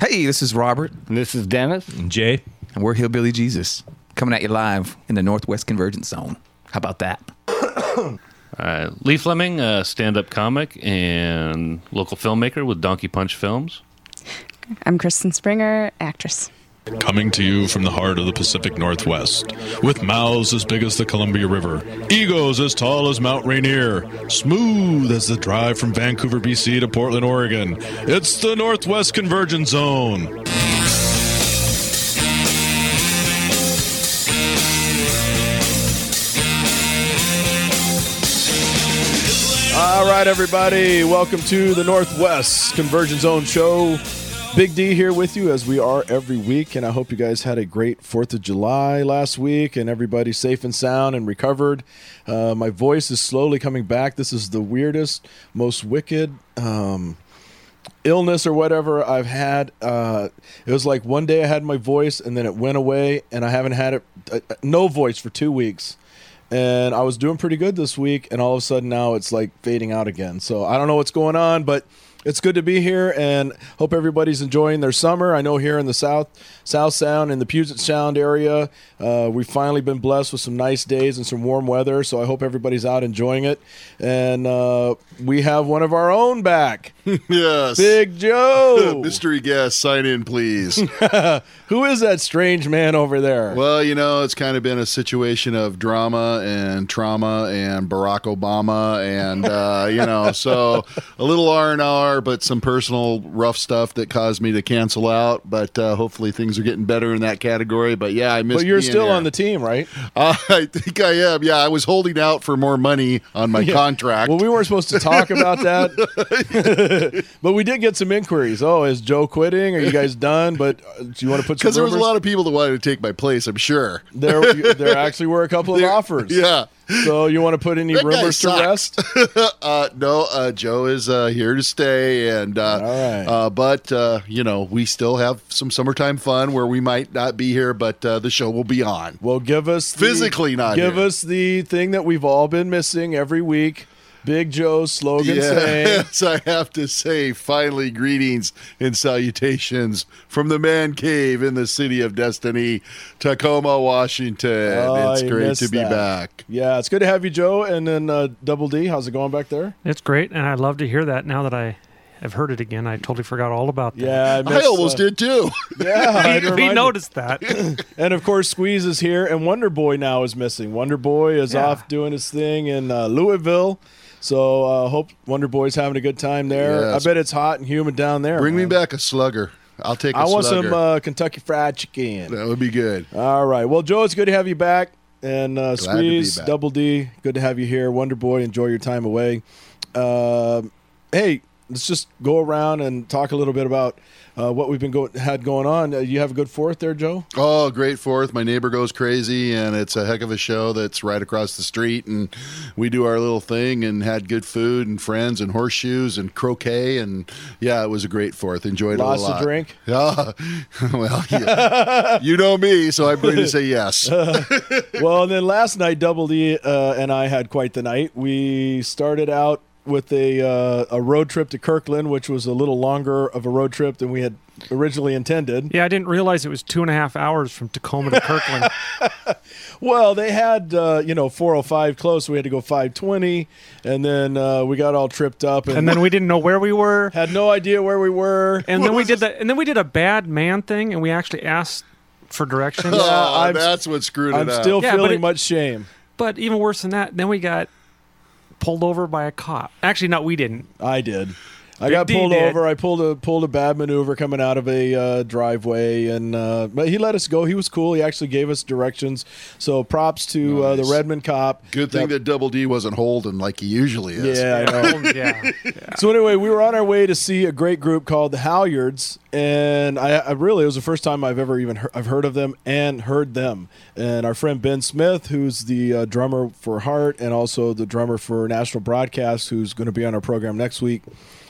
Hey, this is Robert, And this is Dennis. And Jay. and we're Hillbilly Jesus, coming at you live in the Northwest Convergence Zone. How about that? Uh, Lee Fleming, a stand-up comic and local filmmaker with Donkey Punch Films. I'm Kristen Springer, actress. Coming to you from the heart of the Pacific Northwest, with mouths as big as the Columbia River, egos as tall as Mount Rainier, smooth as the drive from Vancouver, BC to Portland, Oregon. It's the Northwest Convergence Zone. All right, everybody. Welcome to the Northwest Convergence Zone Show. Big D here with you as we are every week, and I hope you guys had a great Fourth of July last week, and everybody's safe and sound and recovered. Uh, my voice is slowly coming back. This is the weirdest, most wicked. Um, illness or whatever I've had. Uh, it was like one day I had my voice and then it went away, and I haven't had it uh, no voice for two weeks. And I was doing pretty good this week, and all of a sudden now it's like fading out again. So I don't know what's going on, but it's good to be here, and hope everybody's enjoying their summer. I know here in the South South Sound and the Puget Sound area, uh, we've finally been blessed with some nice days and some warm weather. So I hope everybody's out enjoying it. And uh, we have one of our own back, Yes. Big Joe. Mystery guest, sign in, please. Who is that strange man over there? well, you know, it's kind of been a situation of drama and trauma and Barack Obama and, uh, you know, so a little But some personal rough stuff that caused me to cancel out. But uh, hopefully things are getting better in that category. But yeah, I missed but you're still here. on the team, right? Uh, I think I am. Yeah, I was holding out for more money on my contract. Well, we weren't supposed to talk about that, but we did get some inquiries. Oh, is Joe quitting? Are you guys done? But uh, do you want to put some because there was a lot of people that wanted to take my place, I'm sure. there, there actually were a couple of offers. Yeah. So you want to put any That rumors to rest? Uh, no, uh, Joe is uh, here to stay, and uh, right. uh, but uh, you know we still have some summertime fun where we might not be here, but uh, the show will be on. Well, give us the- Physically not Give here. us the thing that we've all been missing every week. Big Joe's slogan saying, Yes, I have to say, finally, greetings and salutations from the man cave in the city of Destiny, Tacoma, Washington. Oh, it's you great to be that. back. "Yeah, it's good to have you, Joe." And then uh, Double D, how's it going back there? It's great, and I love to hear that now that I have heard it again. I totally forgot all about that. Yeah, I, I almost uh, did too. Yeah, I we, we noticed that. And of course, Squeeze is here, and Wonder Boy now is missing. Wonder Boy is Yeah. off doing his thing in uh, Louisville. So uh, hope Wonder Boy's having a good time there. Yes. I bet it's hot and humid down there. Bring me back a slugger. I'll take a I want slugger. some uh, Kentucky Fried Chicken. that would be good. All right. Well, Joe, it's good to have you back. And uh, Glad to be Squeeze, back. Double D, good to have you here. Wonder Boy, enjoy your time away. Um hey, let's just go around and talk a little bit about uh, what we've been go- had going on. Uh, you have a good fourth there, Joe? Oh, great fourth. My neighbor goes crazy, and it's a heck of a show that's right across the street. And we do our little thing and had good food and friends and horseshoes and croquet. And yeah, it was a great fourth. Enjoyed Lots it a lot. drink? Yeah. well, yeah. you know me, so I'm going to say yes. well, and then last night, Double D uh, and I had quite the night. We started out with a uh, a road trip to Kirkland, which was a little longer of a road trip than we had originally intended. yeah, I didn't realize it was two and a half hours from Tacoma to Kirkland. Well, they had uh, you know 405 close, so we had to go 520, and then uh, we got all tripped up and, and then we didn't know where we were. had no idea where we were. And then we did that. And then we did a bad man thing, and we actually asked for directions. oh, I'm- that's what screwed it I'm up. still Yeah, feeling it- much shame. But even worse than that, then we got pulled over by a cop. Actually, no, we didn't. I did. I Big got D pulled did. over. I pulled a pulled a bad maneuver coming out of a uh, driveway, and uh, but he let us go. He was cool. He actually gave us directions. So props to uh, the Redmond cop. Good thing that Double D wasn't holding like he usually is. Yeah, I know. Oh, yeah. So anyway, we were on our way to see a great group called the Halyards, and I, I really it was the first time I've ever even heard, I've heard of them and heard them. And our friend Ben Smith, who's the uh, drummer for Heart and also the drummer for National Broadcast, who's going to be on our program next week.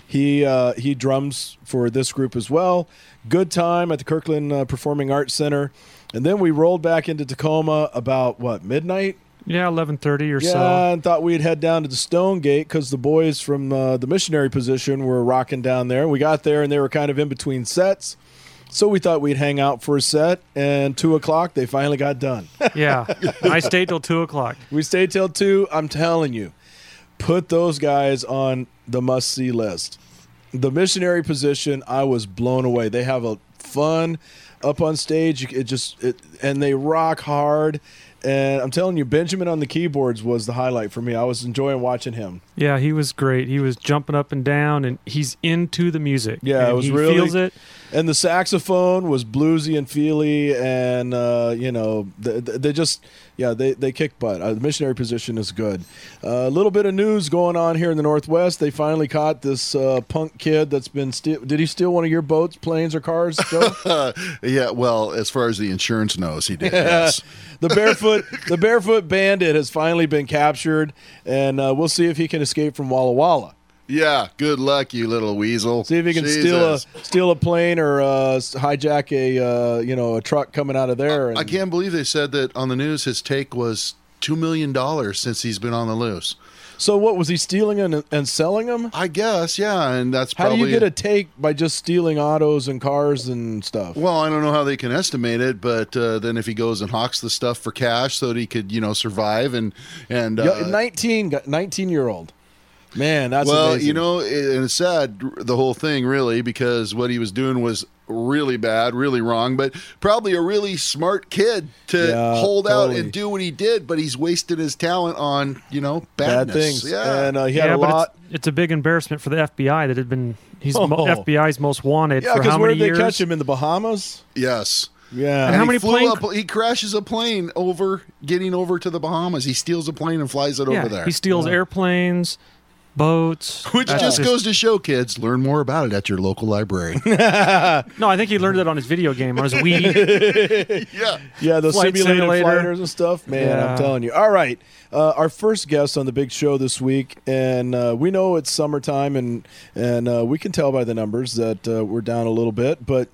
He uh, he drums for this group as well. Good time at the Kirkland uh, Performing Arts Center, and then we rolled back into Tacoma about what midnight Yeah, eleven thirty or Yeah, so. and thought we'd head down to the Stone Gate because the boys from uh, the missionary position were rocking down there. We got there and they were kind of in between sets. So we thought we'd hang out for a set, and two o'clock they finally got done. Yeah, I stayed till two o'clock. we stayed till two. I'm telling you, put those guys on the must see list. The missionary position, I was blown away. They have a fun up on stage. It just it, and they rock hard. And I'm telling you, Benjamin on the keyboards was the highlight for me. I was enjoying watching him. Yeah, he was great. He was jumping up and down, and he's into the music. Yeah, it was he really- feels it. And the saxophone was bluesy and feely and uh, you know they, they just yeah they, they kick butt uh, the missionary position is good Uh, a little bit of news going on here in the northwest they finally caught this uh, punk kid that's been steal did he steal one of your boats planes or cars Joe? Yeah, well, as far as the insurance knows, he did. Yes. the barefoot the barefoot bandit has finally been captured and uh, we'll see if he can escape from walla walla Yeah. Good luck, you little weasel. see if you can steal a steal a plane or uh, hijack a uh, you know a truck coming out of there and, I can't believe they said that on the news. His take was two million dollars since he's been on the loose. So what was he stealing and, and selling them? I guess, yeah, and that's How probably do you get a take by just stealing autos and cars and stuff? Well, I don't know how they can estimate it, but uh, then if he goes and hawks the stuff for cash so that he could, you know, survive and and uh, Yeah, 19, 19 year old. Man, that's well, amazing. you know, it, and it's sad the whole thing really because what he was doing was really bad, really wrong, but probably a really smart kid to Yeah, hold out totally. and do what he did, but he's wasted his talent on you know bad things. Yeah, And uh, he had yeah, a lot. it's, it's a big embarrassment for the FBI that had been he's mo- Oh. FBI's most wanted Yeah, for because how where many did they catch him in the Bahamas? yes. Yeah. And how he many flew plane- he crashes a plane over, getting over to the Bahamas. He steals a plane and flies it yeah, over there. he steals airplanes, boats. Which That's just goes to show kids learn more about it at your local library. No, I think he learned that on his video game on his Wii. yeah. Yeah, those Flight simulated simulator. fighters and stuff. Man, I'm telling you. All right, uh, our first guest on the big show this week, and uh, we know it's summertime, and and uh, we can tell by the numbers that uh, we're down a little bit, but.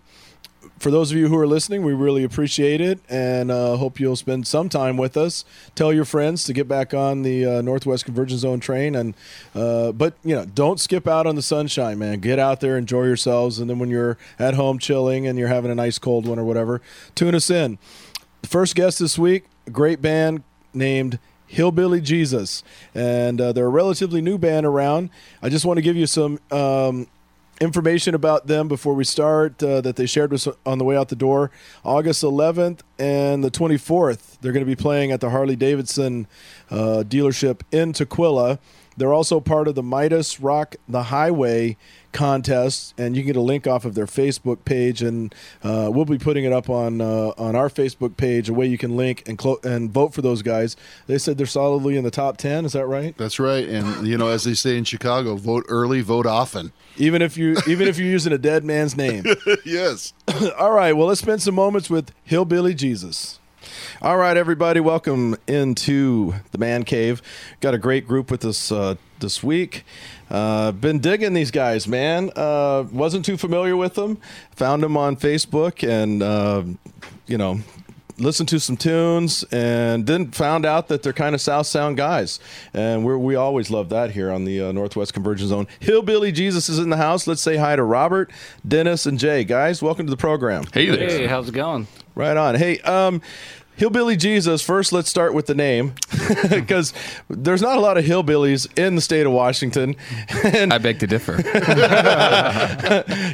For those of you who are listening, we really appreciate it, and uh, hope you'll spend some time with us. Tell your friends to get back on the uh, Northwest Convergence Zone train, and uh, but you know, don't skip out on the sunshine, man. Get out there, enjoy yourselves, and then when you're at home chilling and you're having a nice cold one or whatever, tune us in. The first guest this week, a great band named Hillbilly Jesus, and uh, they're a relatively new band around. I just want to give you some um, information about them before we start uh, that they shared with us on the way out the door. August 11th and the 24th, they're going to be playing at the Harley Davidson uh, dealership in Tukwila. They're also part of the Midas Rock the Highway contest, and you can get a link off of their Facebook page, and uh, we'll be putting it up on uh, on our Facebook page, a way you can link and clo- and vote for those guys. They said they're solidly in the top ten. Is that right? That's right. And, you know, as they say in Chicago, vote early, vote often. Even if you even if you're using a dead man's name. yes. All right, well, let's spend some moments with Hillbilly Jesus. All right, everybody, welcome into the man cave. Got a great group with us uh, this week. Uh, been digging these guys, man. Uh, wasn't too familiar with them. Found them on Facebook, and uh, you know, listened to some tunes, and then found out that they're kind of South Sound guys, and we we always love that here on the uh, Northwest Convergence Zone. Hillbilly Jesus is in the house. Let's say hi to Robert, Dennis, and Jay. Guys, welcome to the program. Hey there. Hey, how's it going? Right on. Hey, um, Hillbilly Jesus. First, let's start with the name, because there's not a lot of hillbillies in the state of Washington. And I beg to differ.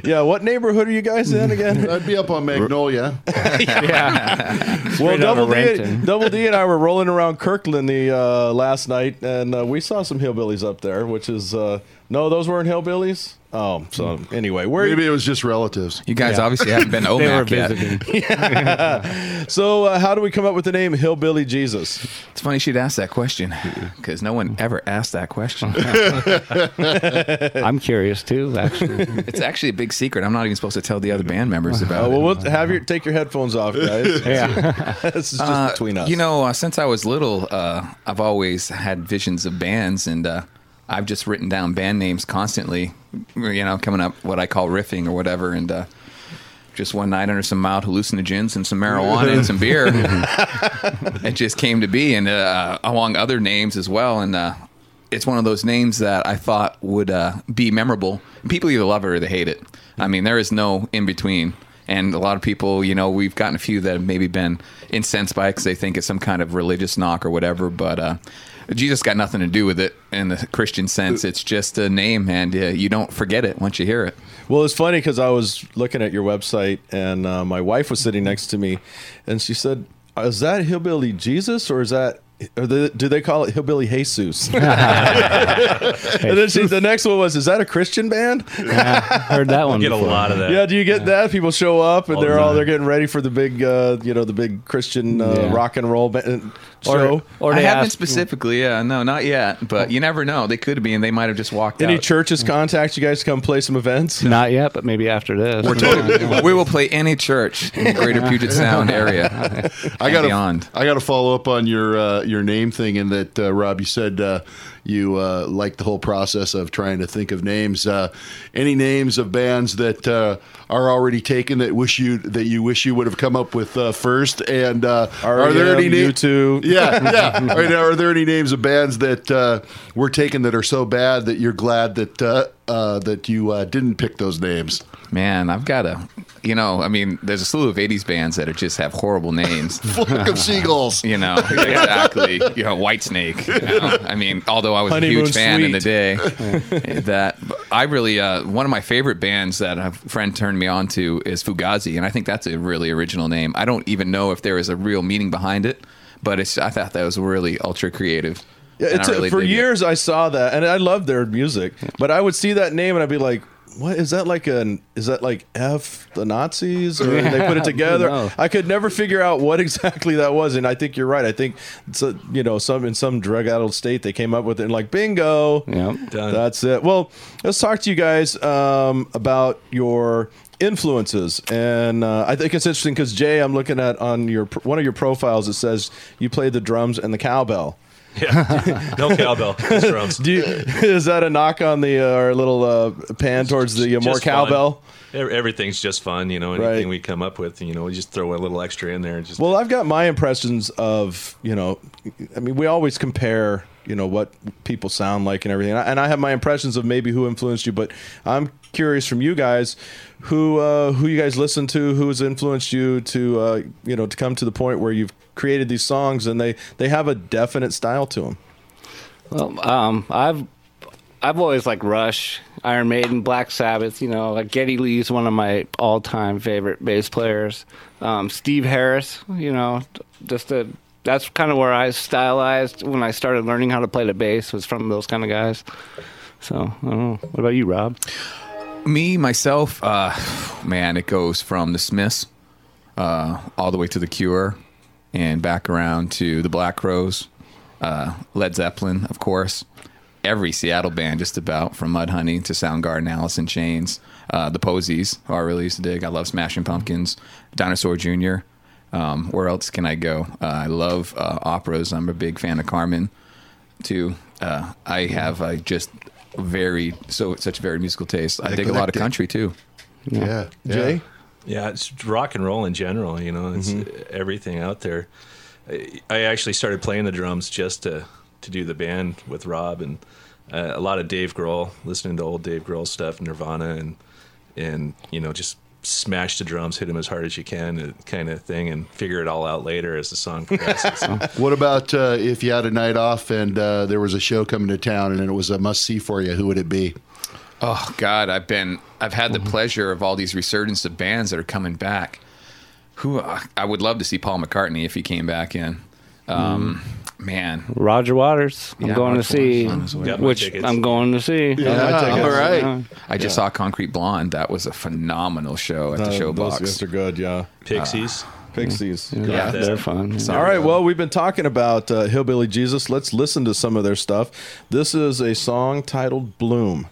yeah, what neighborhood are you guys in again? I'd be up on Magnolia. Yeah. Well, Double D, Renton. Double D, and I were rolling around Kirkland the uh, last night, and uh, we saw some hillbillies up there. Which is uh, no, those weren't hillbillies. Oh, so anyway, where Maybe it was just relatives. You guys obviously haven't been to They Omak yet. visiting. so uh, how do we come up with the name Hillbilly Jesus? It's funny she'd ask that question because no one ever asked that question. I'm curious too, actually. it's actually a big secret. I'm not even supposed to tell the other band members about Uh, it. well, we'll have your take your headphones off, guys. yeah. this is just Uh, between us. You know, uh, since I was little, uh, I've always had visions of bands, and uh, I've just written down band names constantly. You know, coming up what I call riffing or whatever, and uh, just one night under some mild hallucinogens and some marijuana and some beer. it just came to be, and uh, along other names as well. And uh, it's one of those names that I thought would uh, be memorable. People either love it or they hate it. I mean, there is no in between. And a lot of people, you know, we've gotten a few that have maybe been incensed by it because they think it's some kind of religious knock or whatever. But uh, Jesus got nothing to do with it in the Christian sense. It's just a name, and uh, you don't forget it once you hear it. Well, it's funny because I was looking at your website, and uh, my wife was sitting next to me, and she said, "Is that hillbilly Jesus, or is that?" Or the, do they call it hillbilly Jesus? and then she, the next one was, "Is that a Christian band?" Yeah, heard that one. Get a lot of that. Yeah, do you get that? People show up and All they're all they're getting ready for the big, uh, you know, the big Christian uh, Yeah. rock and roll band Or, show. or I they haven't ask, specifically, yeah, no, not yet. But you never know; they could be, and they might have just walked Any out. churches contact you guys to come play some events? Not yet, but maybe after this. we will play any church in the Greater Puget Sound area. I got beyond. to I got to follow up on your uh, your name thing, in that uh, Rob, you said uh, you uh, like the whole process of trying to think of names. Uh, any names of bands that uh, are already taken that wish you that you wish you would have come up with uh, first? And uh, are there any names? Yeah, yeah. Are, there- are there any names of bands that uh, were taken that are so bad that you're glad that uh, that you uh, didn't pick those names? Man, I've got a, you know, I mean, there's a slew of '80s bands that are just have horrible names. Flock of seagulls. You know, exactly. You know, Whitesnake. You know? I mean, although I was Honeymoon a huge fan in the day, that I really uh, one of my favorite bands that a friend turned me on to is Fugazi, and I think that's a really original name. I don't even know if there is a real meaning behind it, but it's I thought that was really ultra creative. Yeah, it's I really for dig it. years I saw that, and I loved their music. But I would see that name, and I'd be like, "What is that like? An is that like F the Nazis, or they put it together?" No. I could never figure out what exactly that was, and I think you're right. I think it's a, you know some in some drug-addled state they came up with it, and like bingo, Yep. Done. that's it. Well, let's talk to you guys um, about your influences, and uh, I think it's interesting because Jay, I'm looking at on your one of your profiles. It says you play the drums and the cowbell. Yeah. no cowbell. Do you, is that a knock on the uh, our little uh, pan towards the uh, more Just fun. cowbell? Everything's just fun, you know. Anything Right. we come up with, you know, we just throw a little extra in there. And just Well, I've got my impressions of you know, I mean, we always compare you know what people sound like and everything, and I, and I have my impressions of maybe who influenced you, but I'm curious from you guys who uh, who you guys listen to, who has influenced you to uh, you know to come to the point where you've created these songs and they they have a definite style to them. Well, um, I've I've always liked Rush, Iron Maiden, Black Sabbath. You know, like Geddy Lee's one of my all-time favorite bass players. Um, Steve Harris. You know, just a that's kind of where I stylized when I started learning how to play the bass was from those kind of guys. So I don't know. What about you, Rob? Me myself, uh, man, it goes from the Smiths uh, all the way to the Cure, and back around to the Black Crowes, uh, Led Zeppelin, of course. Every Seattle band, just about from Mudhoney to Soundgarden, Alice in Chains, uh, the Posies, who I really used to dig. I love Smashing Pumpkins, Dinosaur Jr. Um, where else can I go? Uh, I love uh, operas. I'm a big fan of Carmen too. Uh, I have uh, just very so such very musical taste. I dig a lot of country too. Yeah, Jay, Yeah, it's rock and roll in general. You know, it's everything out there. I, I actually started playing the drums just to to do the band with Rob and uh, a lot of Dave Grohl, listening to old Dave Grohl stuff, Nirvana, and and you know just smash the drums, hit them as hard as you can, uh, kind of thing, and figure it all out later as the song progresses. What about uh, if you had a night off and uh, there was a show coming to town and it was a must see for you? Who would it be? Oh God, I've been I've had the pleasure of all these resurgence of bands that are coming back. Who uh, I would love to see Paul McCartney if he came back in. Um, Man, Roger Waters. I'm Yeah, going Roger to see, Waters on his way. Got my which tickets. I'm going to see. Yeah, all right. I just saw Concrete Blonde. That was a phenomenal show at the Uh, those Showbox. guys are good. Yeah, Pixies. Pixies. Yeah, that. they're fun. yeah. All right. Well, we've been talking about uh, Hillbilly Jesus. Let's listen to some of their stuff. This is a song titled Bloom.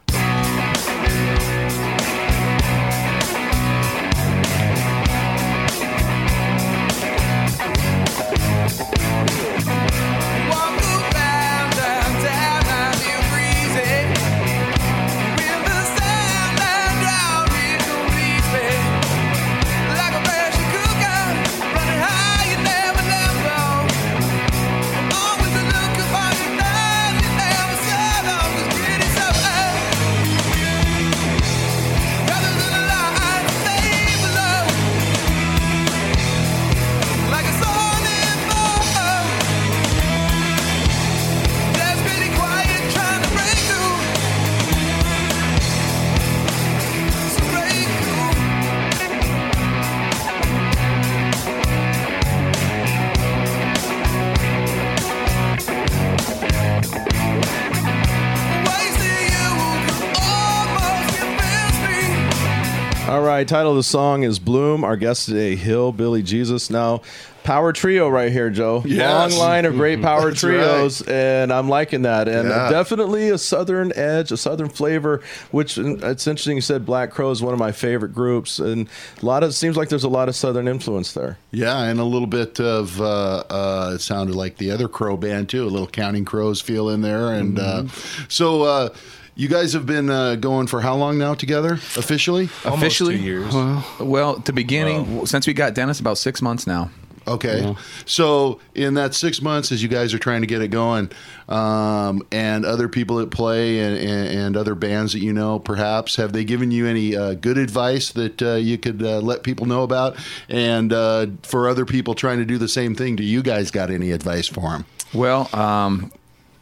Right, title of the song is Bloom. Our guest today, Hill Billy Jesus. Now, power trio right here, Joe. Yes. Long line of great power trios, and I'm liking that. And Yeah. definitely a southern edge, a southern flavor. Which it's interesting. You said Black Crow is one of my favorite groups, and a lot of it seems like there's a lot of southern influence there. Yeah, and a little bit of uh, uh, it sounded like the other Crow band too. A little Counting Crows feel in there, and uh, so uh, you guys have been uh, going for how long now together officially? Almost Officially, two years. Well, the beginning since we got Dennis, about six months now. Okay, so in that six months, as you guys are trying to get it going, um, and other people that play and, and, and other bands that you know, perhaps have they given you any uh, good advice that uh, you could uh, let people know about? And uh, for other people trying to do the same thing, do you guys got any advice for them? Well, um,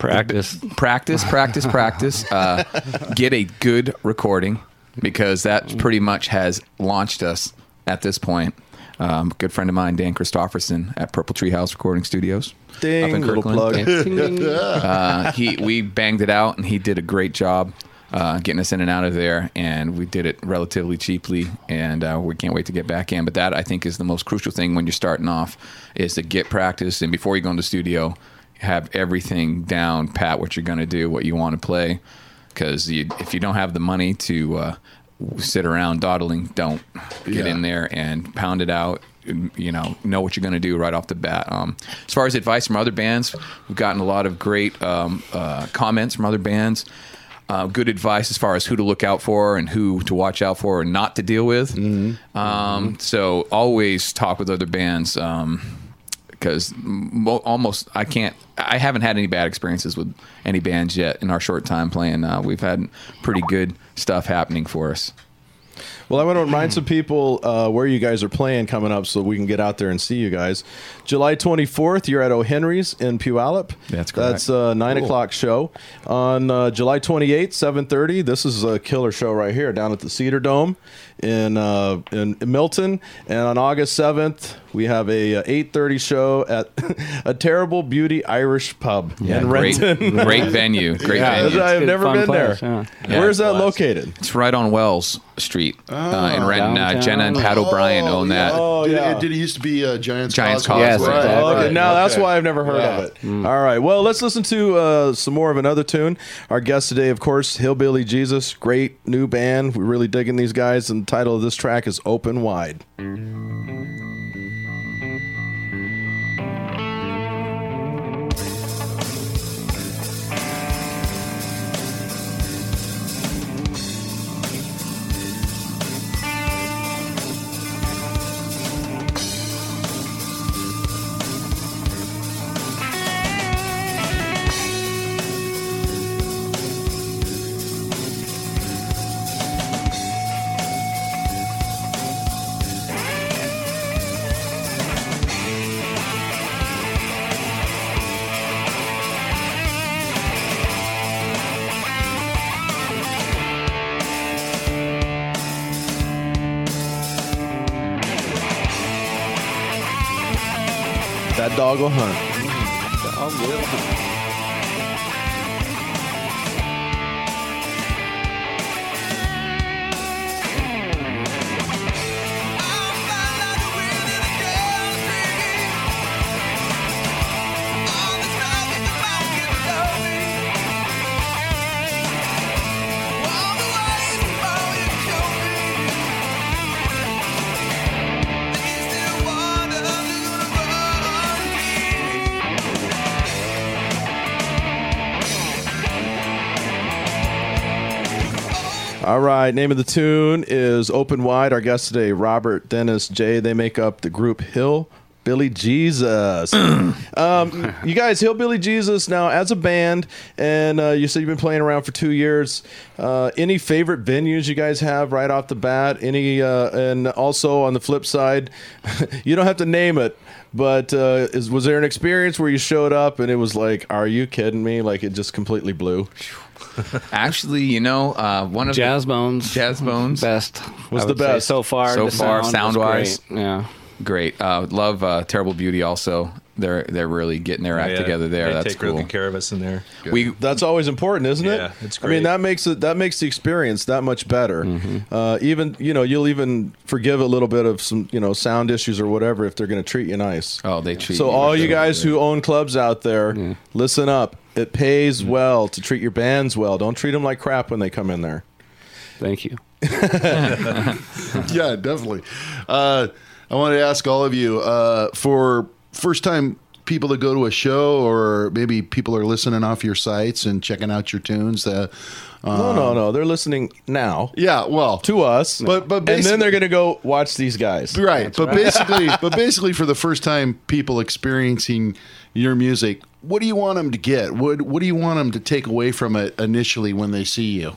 Practice. practice, practice, practice. Uh, get a good recording because that pretty much has launched us at this point. Um, good friend of mine, Dan Christofferson at Purple Tree House Recording Studios. Ding, up in little Kirkland. plug. uh, he we banged it out, and he did a great job uh, getting us in and out of there. And we did it relatively cheaply, and uh, we can't wait to get back in. But that I think is the most crucial thing when you're starting off is to get practice, and before you go into studio, have everything down pat what you're going to do, what you want to play. Because you, if you don't have the money to uh, sit around dawdling, don't get Yeah. in there and pound it out. You know know what you're going to do right off the bat. Um, as far as advice from other bands we've gotten a lot of great um, uh, comments from other bands. Uh, good advice as far as who to look out for and who to watch out for and not to deal with. Um, so always talk with other bands. Um, because mo- almost I can't I haven't had any bad experiences with any bands yet in our short time playing uh, we've had pretty good stuff happening for us Well, I want to remind some people uh, where you guys are playing coming up so we can get out there and see you guys. July 24th, you're at O'Henry's in Puyallup. That's correct. That's a 9 o'clock show. On uh, July 28th, 7.30, this is a killer show right here down at the Cedar Dome in, uh, in Milton. And on August 7th, we have a uh, 8.30 show at a Terrible Beauty Irish Pub in great, Renton. great venue great Yeah, venue I've never been place, there. yeah. Where's that blast. located? It's right on Wells Street uh, in Renton. Uh, Jenna and Pat O'Brien own that. Oh, did, yeah. Did it used to be uh, Giants, Giants Causeway? Causeway. Yes, exactly. Oh, okay, now that's why I've never heard Yeah. of it. All right, well, let's listen to uh, some more of another tune. Our guest today, of course, Hillbilly Jesus, great new band. We're really digging these guys, and the title of this track is Open Wide. That dog will hunt. All right, name of the tune is Open Wide. Our guest today, Robert, Dennis, Jay. They make up the group Hill. Billy Jesus. um, you guys, Hillbilly Jesus, now as a band, and uh, you said you've been playing around for two years. Uh, any favorite venues you guys have right off the bat? Any, uh, and also on the flip side, you don't have to name it, but uh, is, was there an experience where you showed up and it was like, are you kidding me? Like it just completely blew? Actually, you know, uh, one of Jazz the, Bones. Jazz Bones Best. Was I the best. so far. So far, sound great. Yeah. great. Uh, love uh, Terrible Beauty also. They're they're really getting their act Yeah, together there. They That's take cool. good care of us in there. We That's always important, isn't it? Yeah, it's great. I mean, that makes it that makes the experience that much better. Mm-hmm. Uh, even you know, you'll even forgive a little bit of some you know sound issues or whatever if they're going to treat you nice. oh they treat you. So you all you guys who own clubs out there, listen up. It pays Mm. well to treat your bands well. Don't treat them like crap when they come in there. Thank you. yeah, definitely. Uh, I want to ask all of you uh, for first time people that go to a show, or maybe people are listening off your sites and checking out your tunes. Uh, no, no, no. They're listening now yeah, well, to us, But- but and then they're going to go watch these guys. right. but basically, but basically, for the first time, people experiencing your music, what do you want them to get? What What do you want them to take away from it initially when they see you?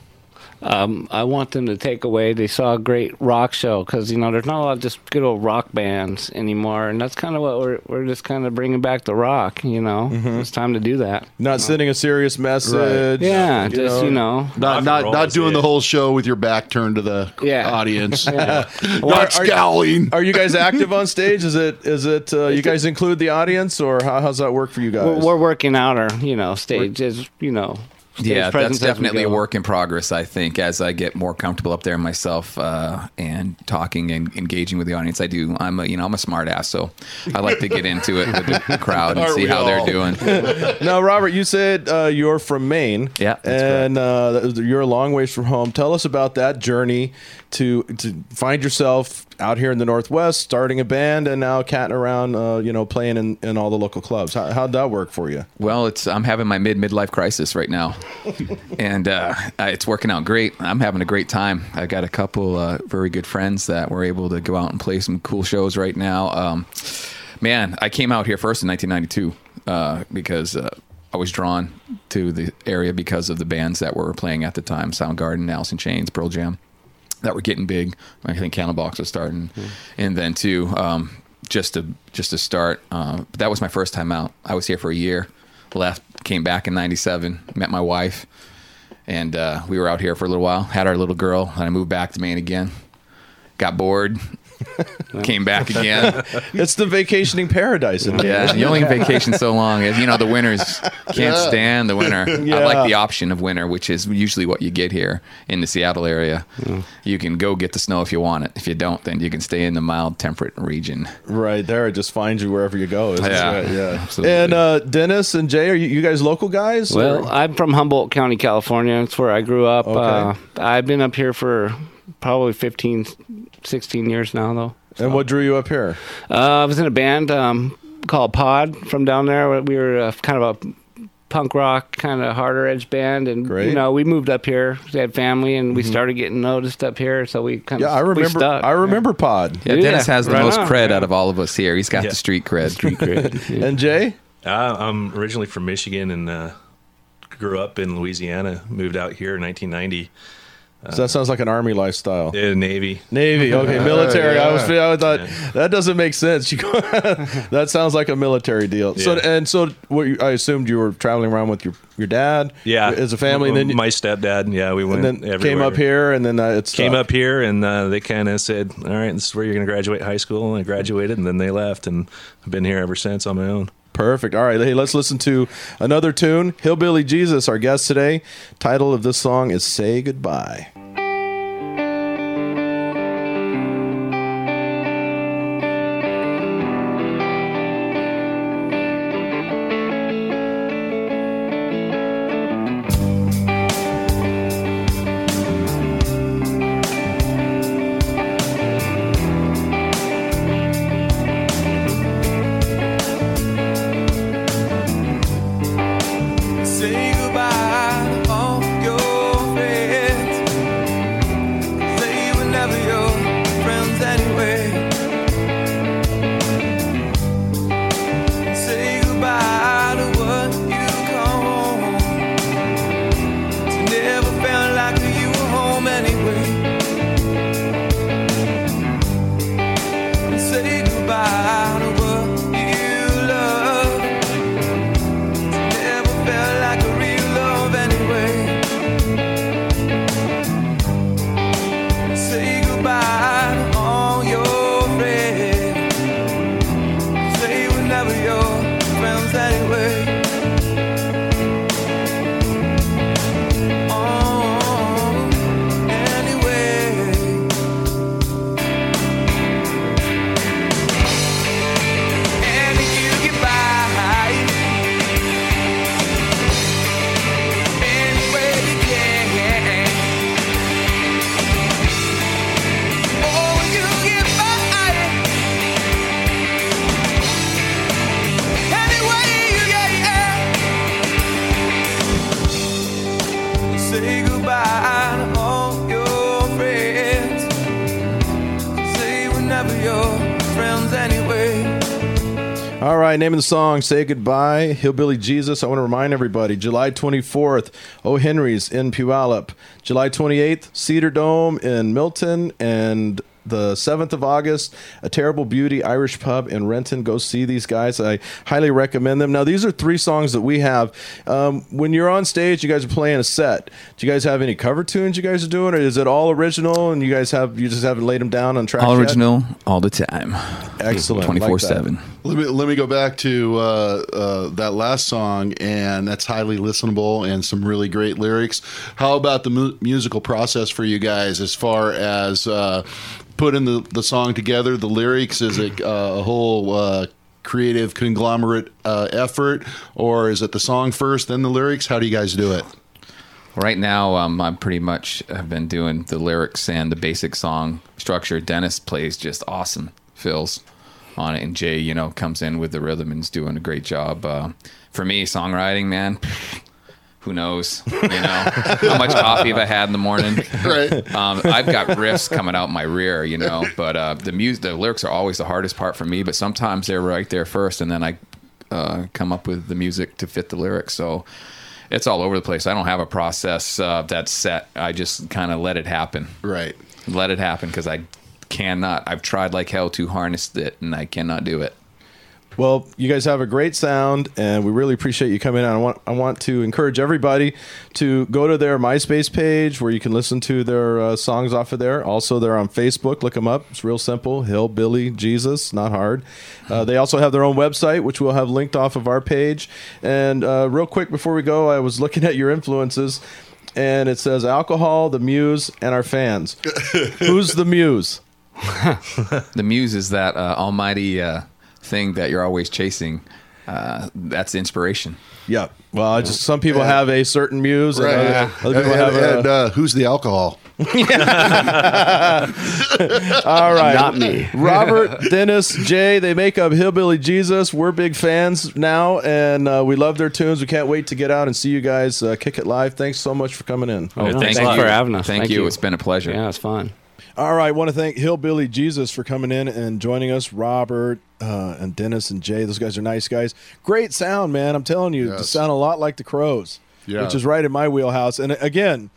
Um, I want them to take away. They saw a great rock show because you know there's not a lot of just good old rock bands anymore, and that's kind of what we're we're just kind of bringing back the rock. You know, Mm-hmm. it's time to do that. Not sending a serious message. Yeah, just you know. Not not not doing it. the whole show with your back turned to the Yeah. audience. Yeah. Are- Not are- scowling. Are you guys active on stage? Is it is it uh, you guys include the audience or how, how's that work for you guys? We're, we're working out our you know stage is You know. Yeah, that's presence as we definitely a work in progress. I think as I get more comfortable up there myself uh, and talking and engaging with the audience, I do. I'm a you know I'm a smart ass, so I like to get into it with the crowd and see how they're doing. now, Robert, you said uh, you're from Maine. Yeah, that's and uh, you're a long ways from home. Tell us about that journey to to find yourself out here in the Northwest, starting a band, and now catting around, uh, you know, playing in, in all the local clubs. How, how'd that work for you? Well, it's I'm having my mid midlife crisis right now, and uh, it's working out great. I'm having a great time. I got a couple uh, very good friends that were able to go out and play some cool shows right now. Um, man, I came out here first in 1992 uh, because uh, I was drawn to the area because of the bands that were playing at the time: Soundgarden, Alice in Chains, Pearl Jam, that were getting big. I think Candlebox was starting, and then too. Um, just to just to start, uh, but that was my first time out. I was here for a year, left, came back in '97, met my wife, and uh, we were out here for a little while. Had our little girl, and I moved back to Maine again. Got bored, came back again. It's the vacationing paradise. In Yeah, you only vacation so long. You know, the winters can't Yeah. stand the winter. I like the option of winter, which is usually what you get here in the Seattle area. You can go get the snow if you want it. If you don't, then you can stay in the mild temperate region. Right there, it just finds you wherever you go. Isn't Yeah, it? yeah. absolutely. And uh, Dennis and Jay, are you, you guys local guys? Well, or- I'm from Humboldt County, California. That's where I grew up. Okay. Uh, I've been up here for probably 15, 16 years now, though. and what drew you up here? Uh, I was in a band um, called Pod from down there. We were uh, kind of a punk rock, kind of harder edge band, and Great. Mm-hmm. you know we moved up here. We had family, and we started getting noticed up here. So we kind Yeah, of I remember. stuck. I remember Pod. Yeah, Yeah, Dennis has the right most on, cred yeah. out of all of us here. He's got Yeah. the street cred. Street cred. Yeah. And Jay, Uh, I'm originally from Michigan and uh, grew up in Louisiana. Moved out here in 1990. So that sounds like an army lifestyle. Uh, Navy. Navy, okay, military. I was, I thought Yeah. that doesn't make sense. You go, that sounds like a military deal. So and so, what you, I assumed you were traveling around with your your dad, Yeah, as a family, and then my stepdad. Yeah, we went and then everywhere. came up here, and then uh, it's Came up here, and uh, they kind of said, "All right, this is where you're going to graduate high school." And I graduated, and then they left, and I've been here ever since on my own. Perfect. All right, hey, let's listen to another tune. Hillbilly Jesus, our guest today. Title of this song is "Say Goodbye." All right, name of the song, Say Goodbye, Hillbilly Jesus. I want to remind everybody, July 24th, O. Henry's in Puyallup. July 28th, Cedar Dome in Milton. And the 7th of August, A Terrible Beauty Irish Pub in Renton. Go see these guys. I highly recommend them. Now, these are three songs that we have. Um, when you're on stage, you guys are playing a set. Do you guys have any cover tunes you guys are doing, or is it all original and you guys have you just haven't laid them down on track? All yet? original, all the time. Excellent. Like 24 7. Let me let me go back to uh, uh, that last song, and that's highly listenable and some really great lyrics. How about the mu- musical process for you guys, as far as uh, putting the the song together? The lyrics is it uh, a whole uh, creative conglomerate uh, effort, or is it the song first, then the lyrics? How do you guys do it? Right now, um, I'm pretty much have been doing the lyrics and the basic song structure. Dennis plays just awesome fills on it, and Jay, you know, comes in with the rhythm and is doing a great job. Uh, for me, songwriting, man, who knows? You know, how much coffee have I had in the morning? Right. Um, I've got riffs coming out my rear, you know, but uh, the music, the lyrics are always the hardest part for me. But sometimes they're right there first, and then I uh, come up with the music to fit the lyrics. So it's all over the place. I don't have a process uh, that's set. I just kind of let it happen. Right. Let it happen because I cannot. I've tried like hell to harness it, and I cannot do it. Well, you guys have a great sound, and we really appreciate you coming out. I want I want to encourage everybody to go to their MySpace page where you can listen to their uh, songs off of there. Also, they're on Facebook. Look them up. It's real simple. Hillbilly Jesus, not hard. Uh, they also have their own website, which we'll have linked off of our page. And uh, real quick before we go, I was looking at your influences, and it says alcohol, the muse, and our fans. Who's the muse? The muse is that uh, almighty uh, thing that you're always chasing. Uh, that's inspiration. Yeah. Well, I just some people have a certain muse, and Right. other, other people and, have a. and, uh, who's the alcohol? All right. Not me. Robert, Dennis, Jay, they make up Hillbilly Jesus. We're big fans now, and uh, we love their tunes. We can't wait to get out and see you guys uh, kick it live. Thanks so much for coming in. Oh, Yeah, Thank thanks for having us. Thank, you. It's been a pleasure. Yeah, it's fun. All right. want to thank Hillbilly Jesus for coming in and joining us. Robert uh, and Dennis and Jay. Those guys are nice guys. Great sound, man. I'm telling you, they Yes. sound a lot like the Crows, Yeah. which is right in my wheelhouse. And again,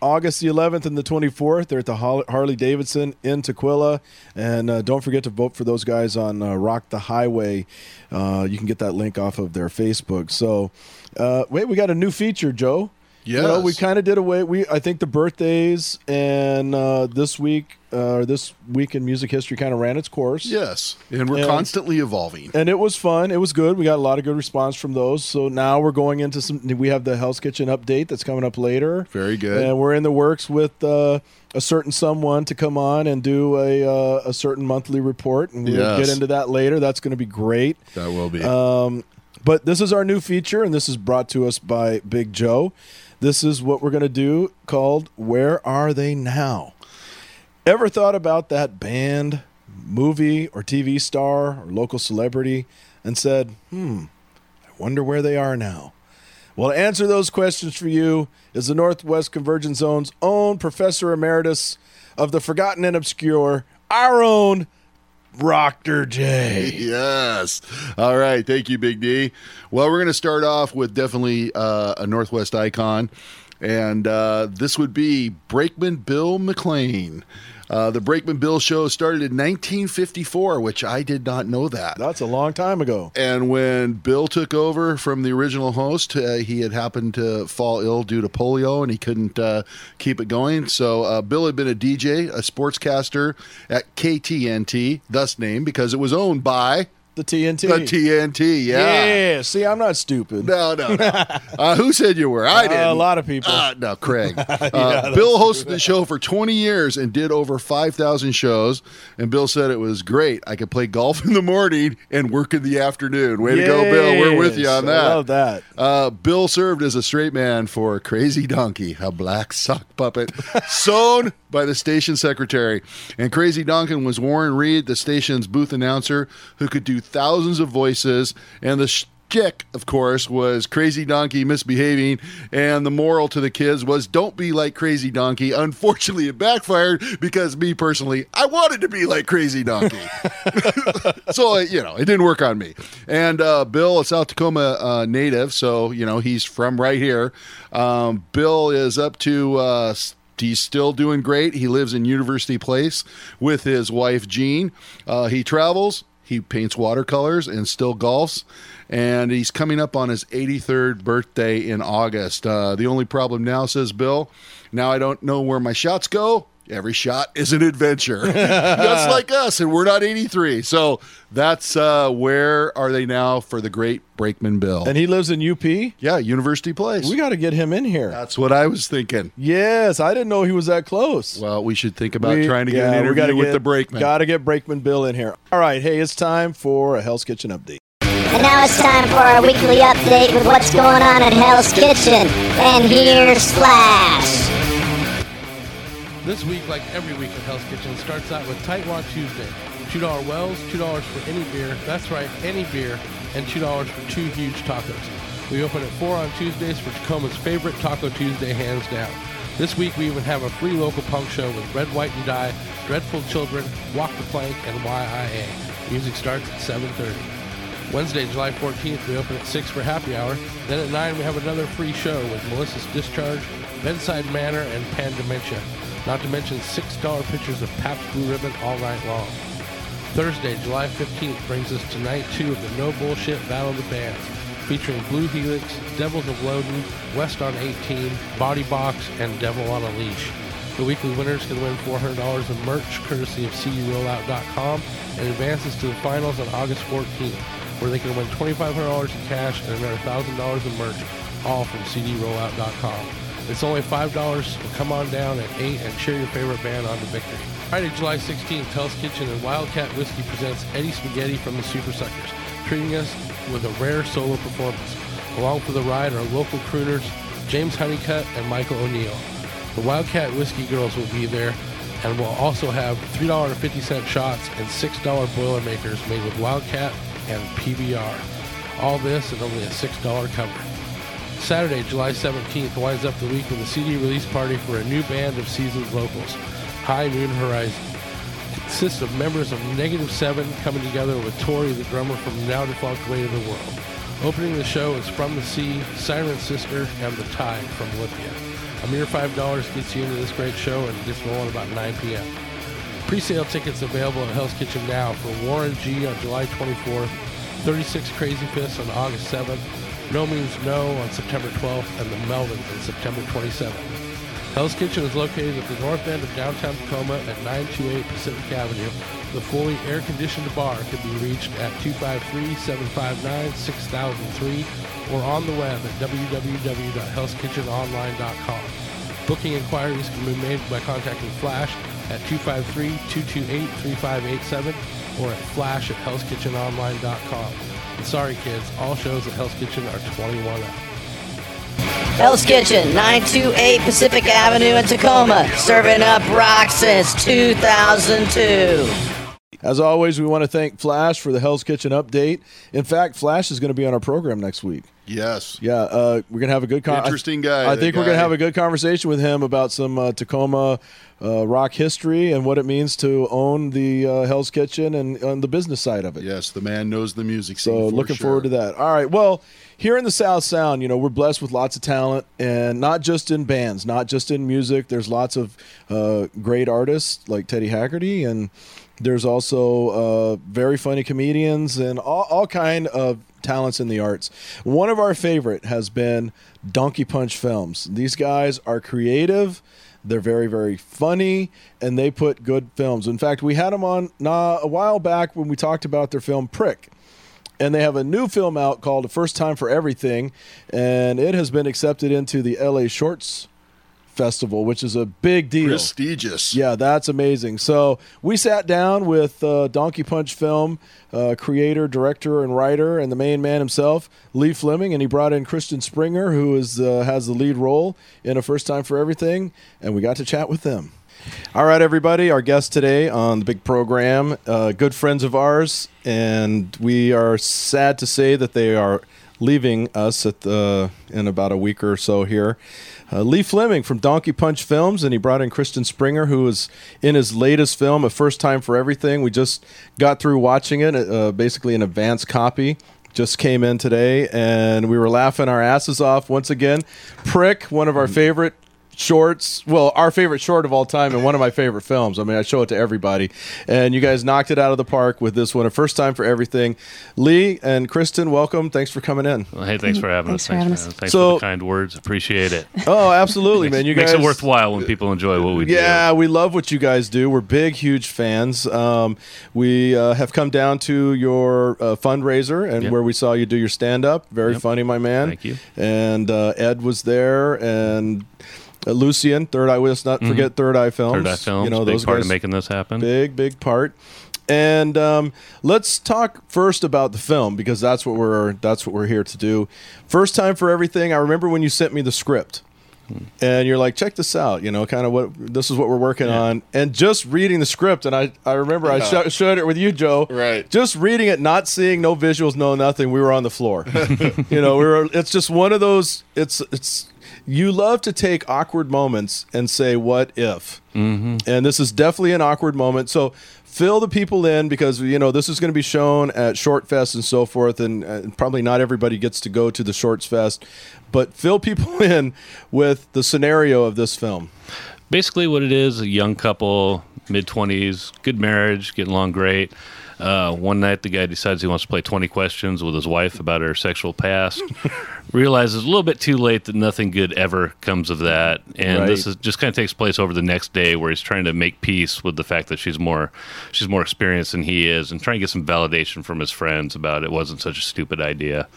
August the 11th and the 24th, they're at the Harley Davidson in Tukwila. And uh, don't forget to vote for those guys on uh, Rock the Highway. Uh, you can get that link off of their Facebook. So, uh, wait, we got a new feature, Joe. You know, we kind of did away. We I think the birthdays and uh, this week, uh, this week in music history, kind of ran its course. Yes. And we're And- constantly evolving. and it was fun. It was good. We got a lot of good response from those. So now we're going into some. We have the Hell's Kitchen update that's coming up later. Very good. And we're in the works with uh, a certain someone to come on and do a uh, a certain monthly report, and we'll Yes. get into that later. That's going to be great. That will be. Um, but this is our new feature, and this is brought to us by Big Joe. This is what we're going to do called Where Are They Now? Ever thought about that band, movie, or TV star or local celebrity and said, hmm, I wonder where they are now? Well, to answer those questions for you is the Northwest Convergence Zone's own Professor Emeritus of the Forgotten and Obscure, our own Rocker J. Yes. All right. Thank you, Big D. Well, we're going to start off with definitely uh, a Northwest icon, and uh, this would be Brakeman Bill McLain. Uh, the Brakeman Bill show started in 1954, which I did not know that. That's a long time ago. And when Bill took over from the original host, uh, he had happened to fall ill due to polio and he couldn't uh, keep it going. So uh, Bill had been a DJ, a sportscaster at KTNT, thus named because it was owned by The TNT. the TNT. Yeah. Yeah. See, I'm not stupid. No, no, no. uh, who said you were? I Uh, did. a lot of people. Uh, no, Craig. Uh, Bill hosted the show for 20 years and did over 5,000 shows. And Bill said it was great. I could play golf in the morning and work in the afternoon. Way to go, Bill. We're with you on that. I love that. Uh, Bill served as a straight man for Crazy Donkey, a black sock puppet sewn by the station secretary. And Crazy Donkey was Warren Reed, the station's booth announcer, who could do thousands of voices. And the sh- shtick, of course, was Crazy Donkey misbehaving, and the moral to the kids was don't be like Crazy Donkey. Unfortunately, it backfired because me personally, I wanted to be like Crazy Donkey. so, you know, it didn't work on me. And uh, Bill, a South Tacoma uh, native, so, you know, he's from right here. Um, Bill is up to. Uh, He's still doing great. He lives in University Place with his wife Jean. Uh, he travels. He paints watercolors and still golfs. And he's coming up on his 83rd birthday in August. Uh, the only problem now, says Bill, now I don't know where my shots go. Every shot is an adventure. that's like us, and we're not 83. So that's uh, where are they now for the great Brakeman Bill? And he lives in UP? Yeah, University Place. We got to get him in here. That's what I was thinking. Yes, I didn't know he was that close. Well, we should think about We- trying to get yeah, an we interview gotta with get- the Brakeman. Got to get Brakeman Bill in here. All right, hey, it's time for a Hell's Kitchen update. And now it's time for our weekly update with what's going on at Hell's Kitchen. And here's Flash. This week, like every week at Hell's Kitchen, starts out with Tightwad Tuesday. $2 wells, $2 for any beer. That's right, any beer. And $2 for two huge tacos. We open at 4 on Tuesdays for Tacoma's favorite Taco Tuesday, hands down. This week, we even have a free local punk show with Red, White, and Die, Dreadful Children, Walk the Plank, and YIA. Music starts at 7.30. Wednesday, July 14th, we open at 6 for happy hour. Then at 9, we have another free show with Melissa's Discharge, Bedside Manor, and Pan Dementia. Not to mention $6 pictures of Pabst Blue Ribbon all night long. Thursday, July 15th, brings us to night two of the No Bullshit Battle of the Bands, featuring Blue Helix, Devils of Loden, West on 18, Body Box, and Devil on a Leash. The weekly winners can win $400 in merch courtesy of CDRollout.com and advances to the finals on August 14th, where they can win $2,500 in cash and another $1,000 in merch, all from CDRollout.com. It's only $5, so come on down at 8 and cheer your favorite band on to victory. Friday, July 16th, Hell's Kitchen and Wildcat Whiskey presents Eddie Spaghetti from the Supersuckers, treating us with a rare solo performance. Along for the ride are local crooners James Honeycutt and Michael O'Neill. The Wildcat Whiskey Girls will be there and will also have $3.50 shots and $6 Boilermakers made with Wildcat and PBR. All this at only a $6 cover. Saturday, July 17th, winds up the week with a CD release party for a new band of seasoned locals, High Noon Horizon. Consists of members of Negative Seven coming together with Tori, the drummer from Now Defunct Way to the World. Opening the show is From the Sea, Siren Sister, and The Tide from Olympia. A mere $5 gets you into this great show and gets rolling about 9 p.m. Pre-sale tickets available at Hell's Kitchen now for Warren G on July 24th, 36 Crazyfists on August 7th, NoMeansNo on September 12th, and the Melvins on September 27th. Hell's Kitchen is located at the north end of downtown Tacoma at 928 Pacific Avenue. The fully air-conditioned bar can be reached at 253-759-6003 or on the web at www.hellskitchenonline.com. Booking inquiries can be made by contacting Flash at 253-228-3587 or at flash at hellskitchenonline.com. Sorry kids, all shows at Hell's Kitchen are 21 up. Hell's Kitchen, 928 Pacific Avenue in Tacoma, serving up rock since 2002. As always, we want to thank Flash for the Hell's Kitchen update. In fact, Flash is going to be on our program next week. Yes. Yeah, uh, we're going to have a good con- Interesting guy, I think we're going to have a good conversation with him about some uh, Tacoma uh, rock history and what it means to own the uh, Hell's Kitchen and on the business side of it. Yes, the man knows the music So for looking sure. forward to that. All right. Well, here in the South Sound, you know, we're blessed with lots of talent, and not just in bands, not just in music. There's lots of uh, great artists like Teddy Haggerty, and there's also uh, very funny comedians and all, all kind of talents in the arts. One of our favorite has been Donkey Punch Films. These guys are creative. They're very, very funny, and they put good films. In fact, we had them on nah, a while back when we talked about their film Prick and they have a new film out called "The First Time for Everything," and it has been accepted into the LA Shorts Festival, which is a big deal. Prestigious. Yeah, that's amazing. So we sat down with uh, Donkey Punch Film uh, creator, director, and writer, and the main man himself, Lee Fleming, and he brought in Kristen Springer, who is uh, has the lead role in "A First Time for Everything," and we got to chat with them. All right, everybody. Our guest today on the big program, uh, good friends of ours, and we are sad to say that they are leaving us at the in about a week or so here. Uh, Lee Fleming from Donkey Punch Films, and he brought in Kristen Springer, who is in his latest film, A First Time for Everything. We just got through watching it, uh, basically an advance copy. Just came in today, and we were laughing our asses off once again. Prick, one of our favorite shorts. Well, our favorite short of all time, and one of my favorite films. I mean, I show it to everybody, and you guys knocked it out of the park with this one. A first time for everything. Lee and Kristen, welcome. Thanks for coming in. Well, hey, thanks for having Thanks us. for having Thanks, us. for, thanks So- for the kind words. Appreciate it. Oh, absolutely, man. You guys makes guys it worthwhile when people enjoy what we do. Yeah, we love what you guys do. We're big, huge fans. Um, we uh, have come down to your uh, fundraiser and Yep. where we saw you do your stand up. Very Yep. funny, my man. Thank you. And uh, Ed was there, and uh, Lucian, Third Eye. Let's not forget Third Eye Films. Mm-hmm. Third Eye Films, You know big those part guys. of making this happen. Big, big part. And um, let's talk first about the film because that's what we're that's what we're here to do. First time for everything. I remember when you sent me the script, and you're like, "Check this out," you know, kind of what this is what we're working on. And just reading the script, and I I remember I sh- showed it with you, Joe. Right. Just reading it, not seeing no visuals, no nothing. We were on the floor. you know, we were. It's just one of those. It's it's. You love to take awkward moments and say, "What if?" Mm-hmm. and this is definitely an awkward moment. So fill the people in because you know this is going to be shown at Short Fest and so forth, and, and probably not everybody gets to go to the Shorts Fest, but fill people in with the scenario of this film. basically what it is a young couple mid 20s good marriage getting along great uh, one night the guy decides he wants to play 20 questions with his wife about her sexual past realizes a little bit too late that nothing good ever comes of that and this is just kind of takes place over the next day where he's trying to make peace with the fact that she's more she's more experienced than he is and trying to get some validation from his friends about it wasn't such a stupid idea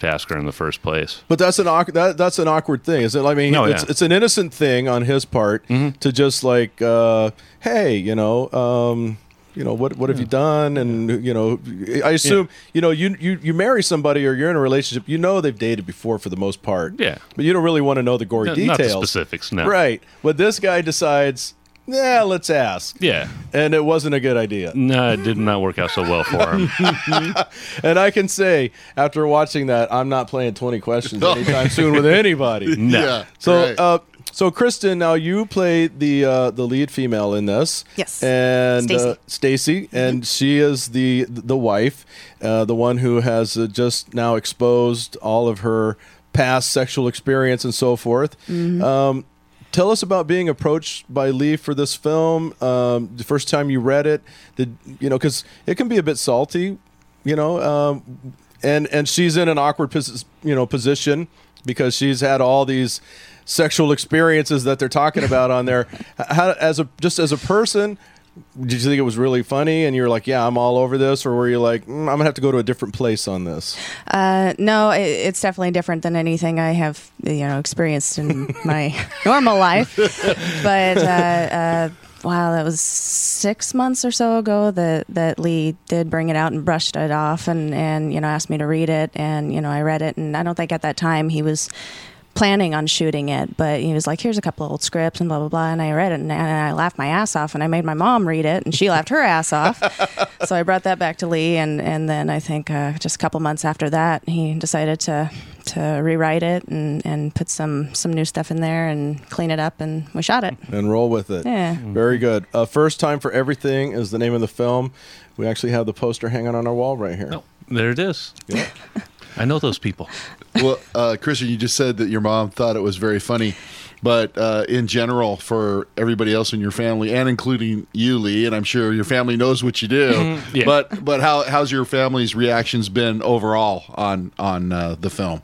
to ask her in the first place But that's an awkward that, that's an awkward thing, is it? I mean, No, it's, yeah. it's an innocent thing on his part to just like, uh, hey, you know. Um, you know what? What have you done? And you know, I assume you know you, you you marry somebody or you're in a relationship. You know they've dated before for the most part. Yeah. but you don't really want to know the gory No- details. not the specifics no Right. But this guy decides, yeah, let's ask. yeah And it wasn't a good idea. No, it did not work out so well for him. And I can say, after watching that, I'm not playing 20 questions anytime soon with anybody. No. Yeah. So, right. uh, so Kristen, now you play the uh, the lead female in this. Yes. And Stacy. uh, Stacy, and she is the the wife, uh, the one who has uh, just now exposed all of her past sexual experience and so forth. Um, tell us about being approached by Lee for this film. Um, the first time you read it, did you know? Because it can be a bit salty, you know. Um, and and she's in an awkward pos- you know position because she's had all these sexual experiences that they're talking about on there. How as a just as a person. Did you think it was really funny, and you're like, "Yeah, I'm all over this," or were you like, mm, "I'm gonna have to go to a different place on this"? Uh, no, it, it's definitely different than anything I have, you know, experienced in my normal life. But uh, uh, wow, that was six months or so ago that that Lee did bring it out and brushed it off, and and you know asked me to read it, and you know I read it, and I don't think at that time he was planning on shooting it, but he was like, "Here's a couple old scripts and blah blah blah," and I read it and, and I laughed my ass off, and I made my mom read it, and she laughed her ass off. so I brought that back to Lee, and and then I think uh, just a couple months after that, he decided to to rewrite it and and put some some new stuff in there and clean it up, and we shot it. and roll with it. Yeah. Very good. Uh, First Time for Everything is the name of the film. We actually have the poster hanging on our wall right here. There it is. I know those people. well, uh, Kristen, you just said that your mom thought it was very funny, but uh, in general, for everybody else in your family, and including you, Lee, and I'm sure your family knows what you do. Yeah. But but how how's your family's reactions been overall on on uh, the film?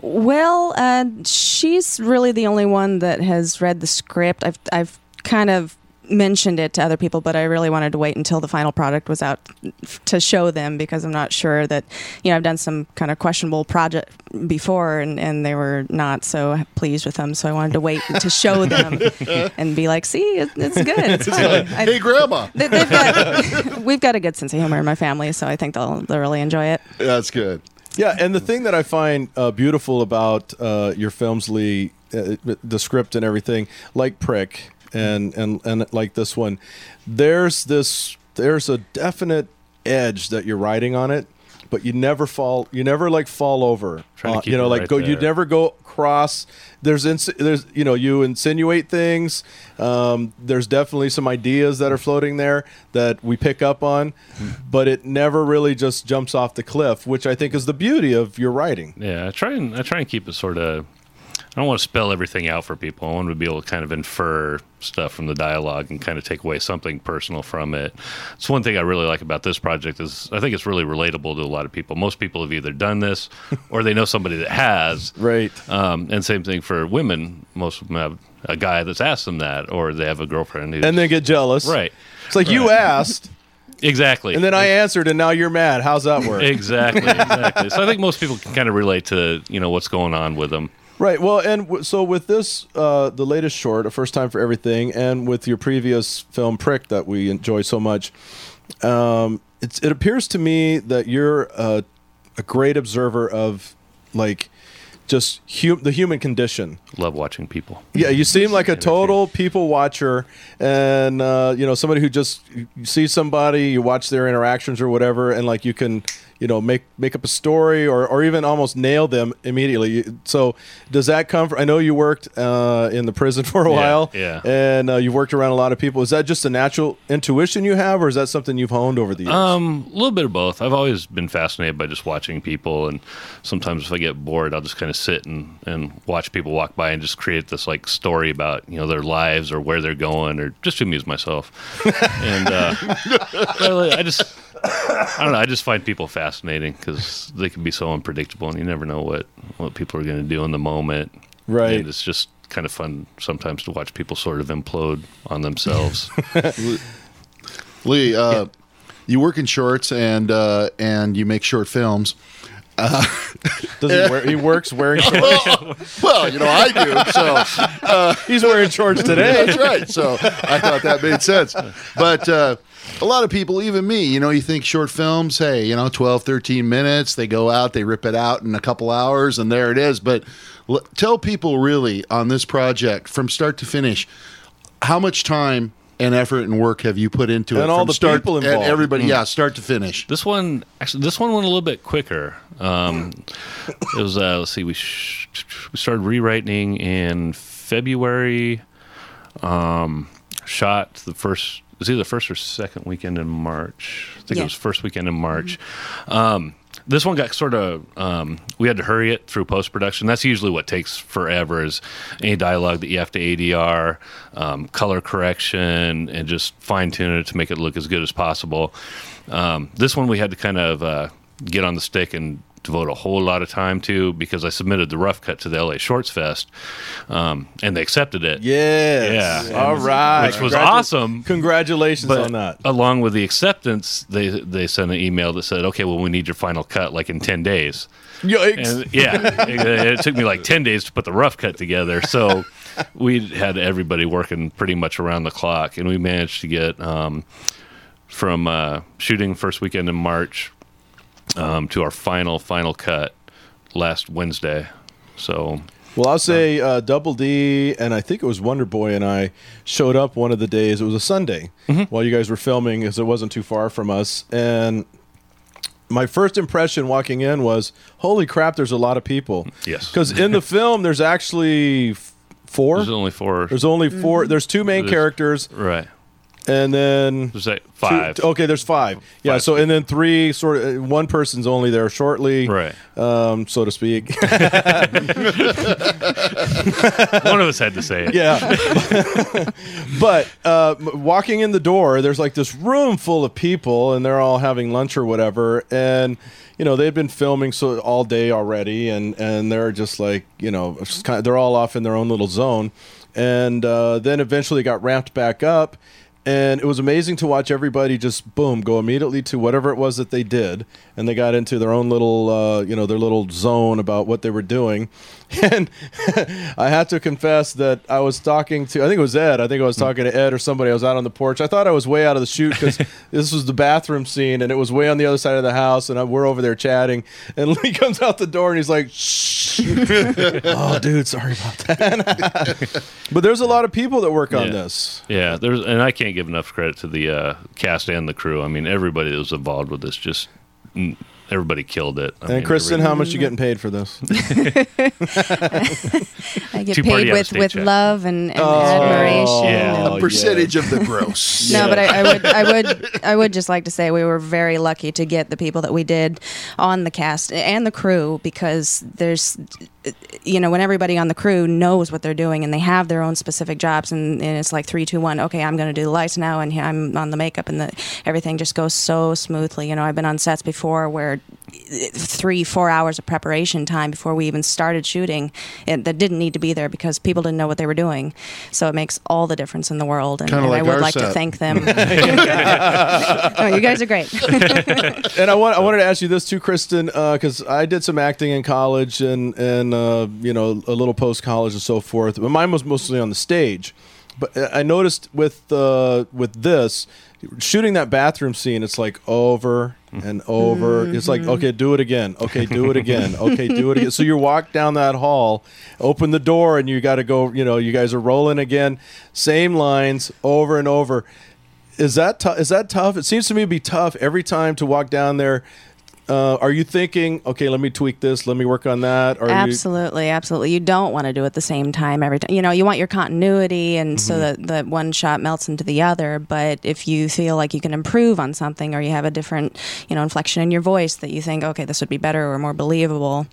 Well, uh, she's really the only one that has read the script. I've I've kind of mentioned it to other people, but I really wanted to wait until the final product was out f- to show them because I'm not sure that you know I've done some kind of questionable project before and, and they were not so pleased with them, so I wanted to wait to show them and be like, see, it, it's good, it's fine. I- hey, Grandma. they, they've got, we've got a good sense of humor in my family, so I think they'll they'll really enjoy it. That's good. Yeah, and the thing that I find uh, beautiful about uh, your films, Lee, uh, the script and everything, like Prick and and and like this one, there's this there's a definite edge that you're riding on it. but you never fall. You never like fall over. Uh, you know, like right go. You never go cross. There's ins- there's you know you insinuate things. Um, there's definitely some ideas that are floating there that we pick up on, but it never really just jumps off the cliff, which I think is the beauty of your writing. Yeah, I try and I try and keep it sort of. I don't want to spell everything out for people. I want to be able to kind of infer stuff from the dialogue and kind of take away something personal from it. It's one thing I really like about this project is I think it's really relatable to a lot of people. Most people have either done this or they know somebody that has. Right. Um, and same thing for women. Most of them have a guy that's asked them that, or they have a girlfriend And they get jealous. right. It's like you asked, Exactly. and then I answered, and now you're mad. How's that work? exactly, exactly. So I think most people can kind of relate to you know what's going on with them. Right. Well, and w- so with this, uh, the latest short, A First Time for Everything, and with your previous film, Prick, that we enjoy so much, um, it's, it appears to me that you're a, a great observer of, like, just hu- the human condition. Love watching people. Yeah, you seem like a total people watcher, and uh, you know somebody who just you see somebody, you watch their interactions or whatever, and like you can, you know, make make up a story or or even almost nail them immediately. So does that come from? I know you worked uh, in the prison for a Yeah, while, yeah. and uh, you've worked around a lot of people. Is that just a natural intuition you have, or is that something you've honed over the years? Um, a little bit of both. I've always been fascinated by just watching people, and sometimes if I get bored, I'll just kind of sit and, and watch people walk by and just create this like story about you know their lives or where they're going, or just to amuse myself. and uh, I just I don't know. I just find people fascinating because they can be so unpredictable, and you never know what what people are going to do in the moment. Right. And it's just kind of fun sometimes to watch people sort of implode on themselves. Lee, uh, you work in shorts and uh, and you make short films. Uh, Does he, wear, he works wearing shorts. well, well, you know I do. So uh, He's wearing shorts today. That's right. So I thought that made sense. But uh, a lot of people, even me, you know, you think short films, hey, you know, 12, 13 minutes, they go out, they rip it out in a couple hours, and there it is. But l- tell people really on this project from start to finish, how much time and effort and work have you put into it? And all from the start, people and involved. everybody, Mm. yeah, start to finish. This one, actually, this one went a little bit quicker. Um, it was, uh, let's see, we sh- we started rewriting in February. Um, shot the first, it was either the first or second weekend in March. I think Yeah. it was first weekend in March. Um, this one got sort of, um, we had to hurry it through post production. That's usually what takes forever is any dialogue that you have to ADR, um, color correction, and just fine tune it to make it look as good as possible. Um, this one we had to kind of uh, get on the stick and devote a whole lot of time to because I submitted the rough cut to the LA Shorts Fest, um, and they accepted it. Yes. Yeah. All right. Which was Congratu- awesome. Congratulations But on that. along with the acceptance, they they sent an email that said, "Okay, well, we need your final cut like in ten days." Yikes. And yeah, it, it took me like ten days to put the rough cut together. So we had everybody working pretty much around the clock, and we managed to get um, from uh, shooting first weekend in March um, to our final final cut last Wednesday. So Well, I'll say uh, Double D and I think it was Wonder Boy and I showed up one of the days. It was a Sunday while you guys were filming, as it wasn't too far from us. And my first impression walking in was, "Holy crap! There's a lot of people." Yes. because in the film there's actually four. there's only four. There's only 4 There's two main There's- characters, right. And then There's like two- five. okay, there's five. Yeah. Five. So and then three sort of uh, one person's only there shortly, Right. Um, so to speak. One of us had to say it. Yeah. but uh, walking in the door, there's like this room full of people, and they're all having lunch or whatever. And you know they've been filming so all day already, and and they're just like you know kind of, they're all off in their own little zone. And uh, then eventually got ramped back up. And it was amazing to watch everybody just boom go immediately to whatever it was that they did, and they got into their own little, uh, you know, their little zone about what they were doing. And I have to confess that I was talking to, I think it was Ed. I think I was talking to Ed or somebody. I was out on the porch. I thought I was way out of the shoot because this was the bathroom scene, and it was way on the other side of the house, and I, we're over there chatting. And Lee comes out the door, and he's like, "Shh." oh, dude, sorry about that. but there's a lot of people that work on Yeah. this. Yeah, there's, and I can't give enough credit to the uh, cast and the crew. I mean, everybody that was involved with this just everybody killed it. I And mean, Kristen, every- how much you getting paid for this? I get Two-party paid with, with check. love and, and Oh, admiration. yeah. and- A percentage of the gross. No, but I, I would, I would, I would just like to say we were very lucky to get the people that we did on the cast and the crew because there's, you know, when everybody on the crew knows what they're doing and they have their own specific jobs and, and it's like three, two, one. Okay, I'm going to do the lights now, and I'm on the makeup, and the everything just goes so smoothly. You know, I've been on sets before where three, four hours of preparation time before we even started shooting, and that didn't need to be there because people didn't know what they were doing. So it makes all the difference in the world, and, Kinda and I would our like to thank them. oh, you guys are great. and I want I wanted to ask you this too, Kristen, because I did some acting in college and and uh, you know a little post college and so forth. But mine was mostly on the stage. But I noticed with uh, with this shooting that bathroom scene, it's like over and over. It's like okay, do it again. Okay, do it again. Okay, do it again. So you walk down that hall, open the door, and you got to go. You know, you guys are rolling again. Same lines over and over. Is that tou- is that tough? It seems to me to be tough every time to walk down there. Uh, are you thinking, okay, let me tweak this, let me work on that? Or are you, absolutely, absolutely. You don't want to do it the same time every time. You know, you want your continuity, and so Mm-hmm. that that one shot melts into the other. But if you feel like you can improve on something, or you have a different, you know, inflection in your voice that you think, okay, this would be better or more believable,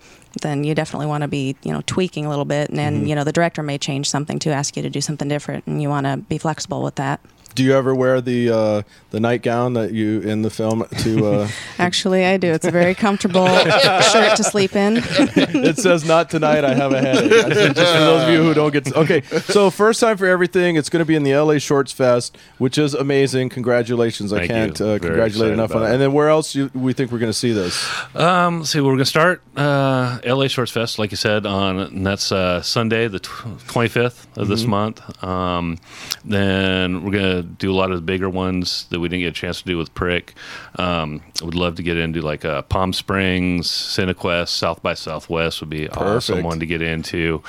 then you definitely want to be, you know, tweaking a little bit. And then, Mm-hmm. you know, the director may change something to ask you to do something different, and you want to be flexible with that. Do you ever wear the uh, the nightgown that you in the film to? Uh, Actually, I do. It's a very comfortable shirt to sleep in. it says not tonight. I have a headache. Just for those of you who don't get. okay, so first time for everything. It's going to be in the LA Shorts Fest, which is amazing. Congratulations! I Thank you. can't uh, congratulate enough on that. it. And then where else you, we think we're going to see this? Um, let's see, we're going to start uh, LA Shorts Fest, like you said, on and that's uh, Sunday, the twenty fifth of this Mm-hmm. month. Um, then we're going to do a lot of the bigger ones that we didn't get a chance to do with Prick. Um, I would love to get into like uh, Palm Springs, Cinequest, South by Southwest would be awesome one to get into.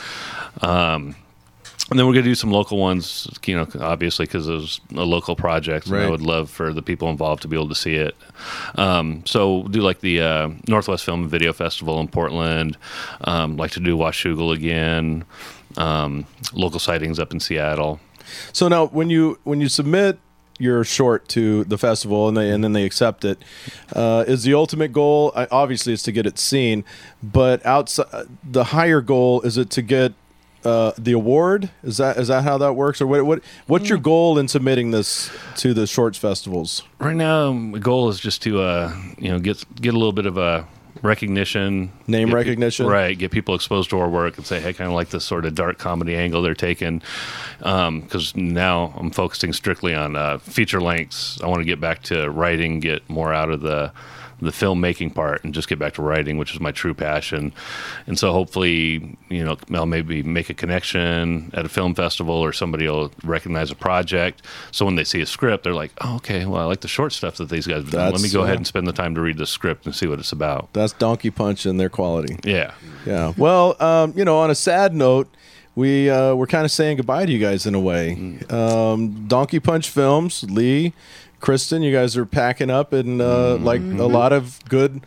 Um, and then we're going to do some local ones, you know, obviously because it was a local project. And Right. I would love for the people involved to be able to see it. Um, so we'll do like the uh, Northwest Film and Video Festival in Portland. Um, like to do Washougal again. Um, local sightings up in Seattle. So now, when you when you submit your short to the festival and they and then they accept it, uh, is the ultimate goal? I, obviously, it's to get it seen, but outside the higher goal is it to get uh, the award? Is that is that how that works, or what what what's your goal in submitting this to the shorts festivals? Right now, my goal is just to uh, you know get get a little bit of a recognition, Name get recognition? right? Get people exposed to our work and say, hey, kind of like this sort of dark comedy angle they're taking. Because now I'm focusing strictly on uh, feature lengths. I want to get back to writing, get more out of the the filmmaking part and just get back to writing, which is my true passion. And so hopefully, you know, I'll maybe make a connection at a film festival or somebody will recognize a project. So when they see a script, they're like, oh, okay, well, I like the short stuff that these guys. Let me go uh, ahead and spend the time to read the script and see what it's about. That's Donkey Punch and their quality. Yeah. Yeah. Well, um, you know, on a sad note, we uh, we're kind of saying goodbye to you guys in a way. Mm. Um, Donkey Punch Films, Lee, Kristen, you guys are packing up, and uh, Mm-hmm. like a lot of good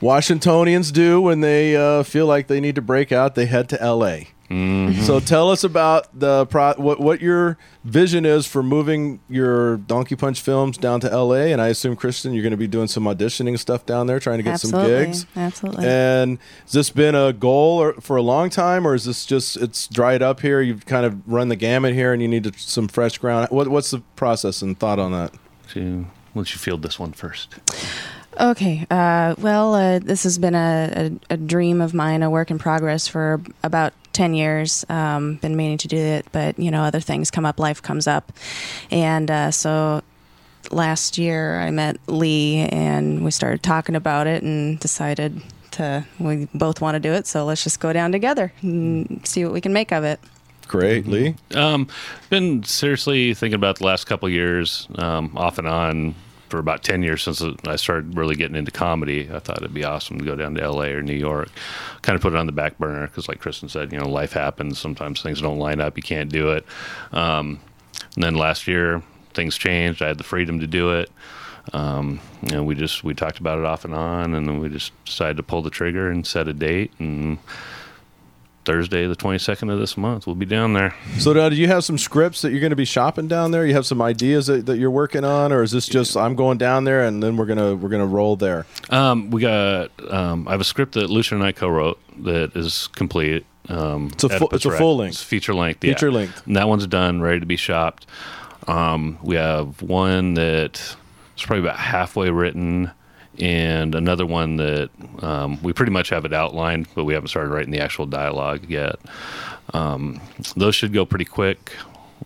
Washingtonians do when they uh, feel like they need to break out, they head to L.A. Mm-hmm. So tell us about the pro- what what your vision is for moving your Donkey Punch films down to L.A. And I assume Kristen, you're going to be doing some auditioning stuff down there, trying to get some gigs. absolutely. And has this been a goal or, for a long time, or is this just it's dried up here? You've kind of run the gamut here, and you need to, some fresh ground. What, what's the process and thought on that? To let you field this one first. Okay. Uh, well, uh, this has been a, a, a dream of mine, a work in progress for about 10 years. Um, been meaning to do it, but, you know, other things come up, life comes up. And uh, so last year I met Lee and we started talking about it and decided to, we both want to do it. So let's just go down together and see what we can make of it. Great, Lee. Um, been seriously thinking about the last couple of years, um, off and on for about ten years since I started really getting into comedy. I thought it'd be awesome to go down to L.A. or New York. Kind of put it on the back burner because, like Kristen said, you know, life happens. Sometimes things don't line up. You can't do it. Um, and then last year, things changed. I had the freedom to do it. Um, you know, we just we talked about it off and on, and then we just decided to pull the trigger and set a date. And Thursday, the twenty second of this month, we'll be down there. So, now, do you have some scripts that you're going to be shopping down there? You have some ideas that, that you're working on, or is this just I'm going down there and then we're gonna we're gonna roll there? Um, we got. Um, I have a script that Lucian and I co-wrote that is complete. Um, It's a full, it's a full length, It's feature length. yeah. Feature length. And that one's done, ready to be shopped. Um, we have one that is probably about halfway written, and another one that um, we pretty much have it outlined, but we haven't started writing the actual dialogue yet. Um, those should go pretty quick.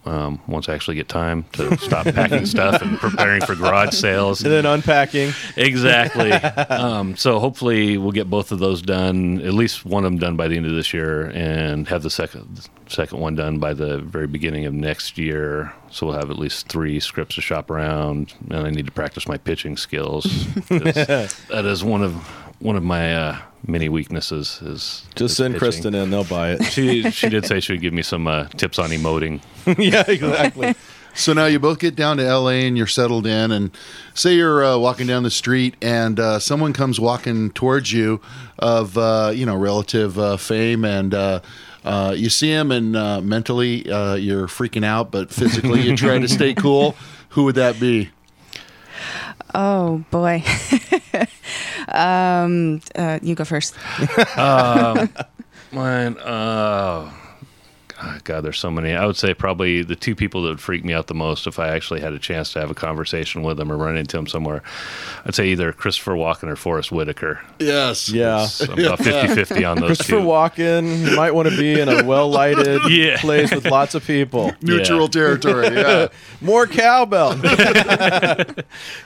Um, once I actually get time to stop packing stuff and preparing for garage sales, And then unpacking. Exactly. um, so hopefully we'll get both of those done, at least one of them done by the end of this year, and have the second second one done by the very beginning of next year. So we'll have at least three scripts to shop around, and I need to practice my pitching skills. that is one of one of my uh, many weaknesses. Is Just is send pitching. Kristen in; they'll buy it. She she did say she would give me some uh, tips on emoting. yeah, exactly. So now you both get down to LA and you're settled in, and say you're uh, walking down the street and uh, someone comes walking towards you of uh, you know relative uh, fame, and uh, uh, you see him, and uh, mentally uh, you're freaking out, but physically you try to stay cool. Who would that be? Oh boy. Um, uh, you go first. um, mine. Uh, God, there's so many. I would say probably the two people that would freak me out the most if I actually had a chance to have a conversation with them or run into them somewhere. I'd say either Christopher Walken or Forest Whitaker. Yes. Yeah. I'm about 50-50 on those Christopher two. Walken you might want to be in a well lighted Yeah. place with lots of people. Neutral Yeah. territory. Yeah. More cowbell.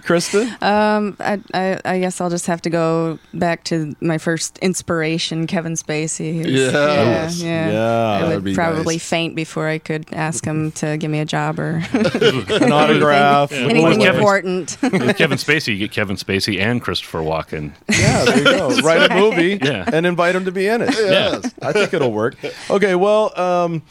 Kristen? Um, I, I, I guess I'll just have to go back to my first inspiration, Kevin Spacey. who's- Yeah. yeah, yeah. Yeah, I that'd would be probably nice. Faint before I could ask him to give me a job or An autograph. Yeah. anything Kevin- important. With Kevin Spacey, you get Kevin Spacey and Christopher Walken. Yeah, there you go. Write a movie Yeah. and invite him to be in it. Yes. I think it'll work. Okay, well, um,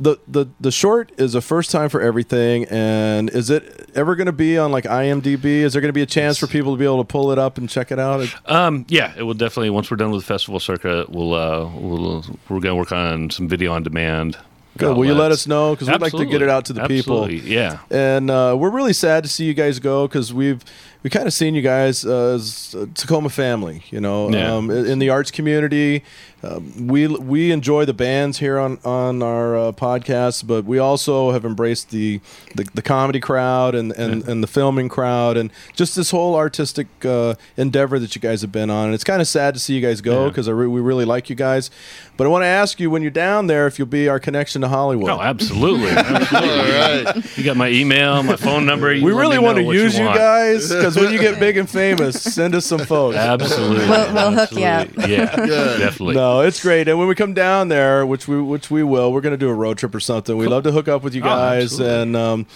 the, the the short is a first time for everything, and is it ever going to be on like IMDb? Is there going to be a chance for people to be able to pull it up and check it out? Um, yeah, it will definitely. Once we're done with the festival circuit, we'll uh, we'll we're gonna work on some video on demand. Good. Will you let us know? Because we'd like to get it out to the Absolutely. people. Yeah. And uh, we're really sad to see you guys go because we've we kind of seen you guys uh, as Tacoma family. You know, Yeah. um, in the arts community. Um, we we enjoy the bands here on on our uh, podcast, but we also have embraced the the, the comedy crowd and and, and the filming crowd and just this whole artistic uh, endeavor that you guys have been on. And it's kind of sad to see you guys go Yeah. because re- we really like you guys. But I want to ask you when you're down there if you'll be our connection to Hollywood. Oh, absolutely. absolutely. All right. You got my email, my phone number. You We really want to use you, want. guys because when you get big and famous, send us some folks. Absolutely. We'll- we'll hook you up. Absolutely. Yeah, definitely. No, it's great. And when we come down there, which we which we will, we're going to do a road trip or something. We love to hook up with you Oh, guys, absolutely. and um,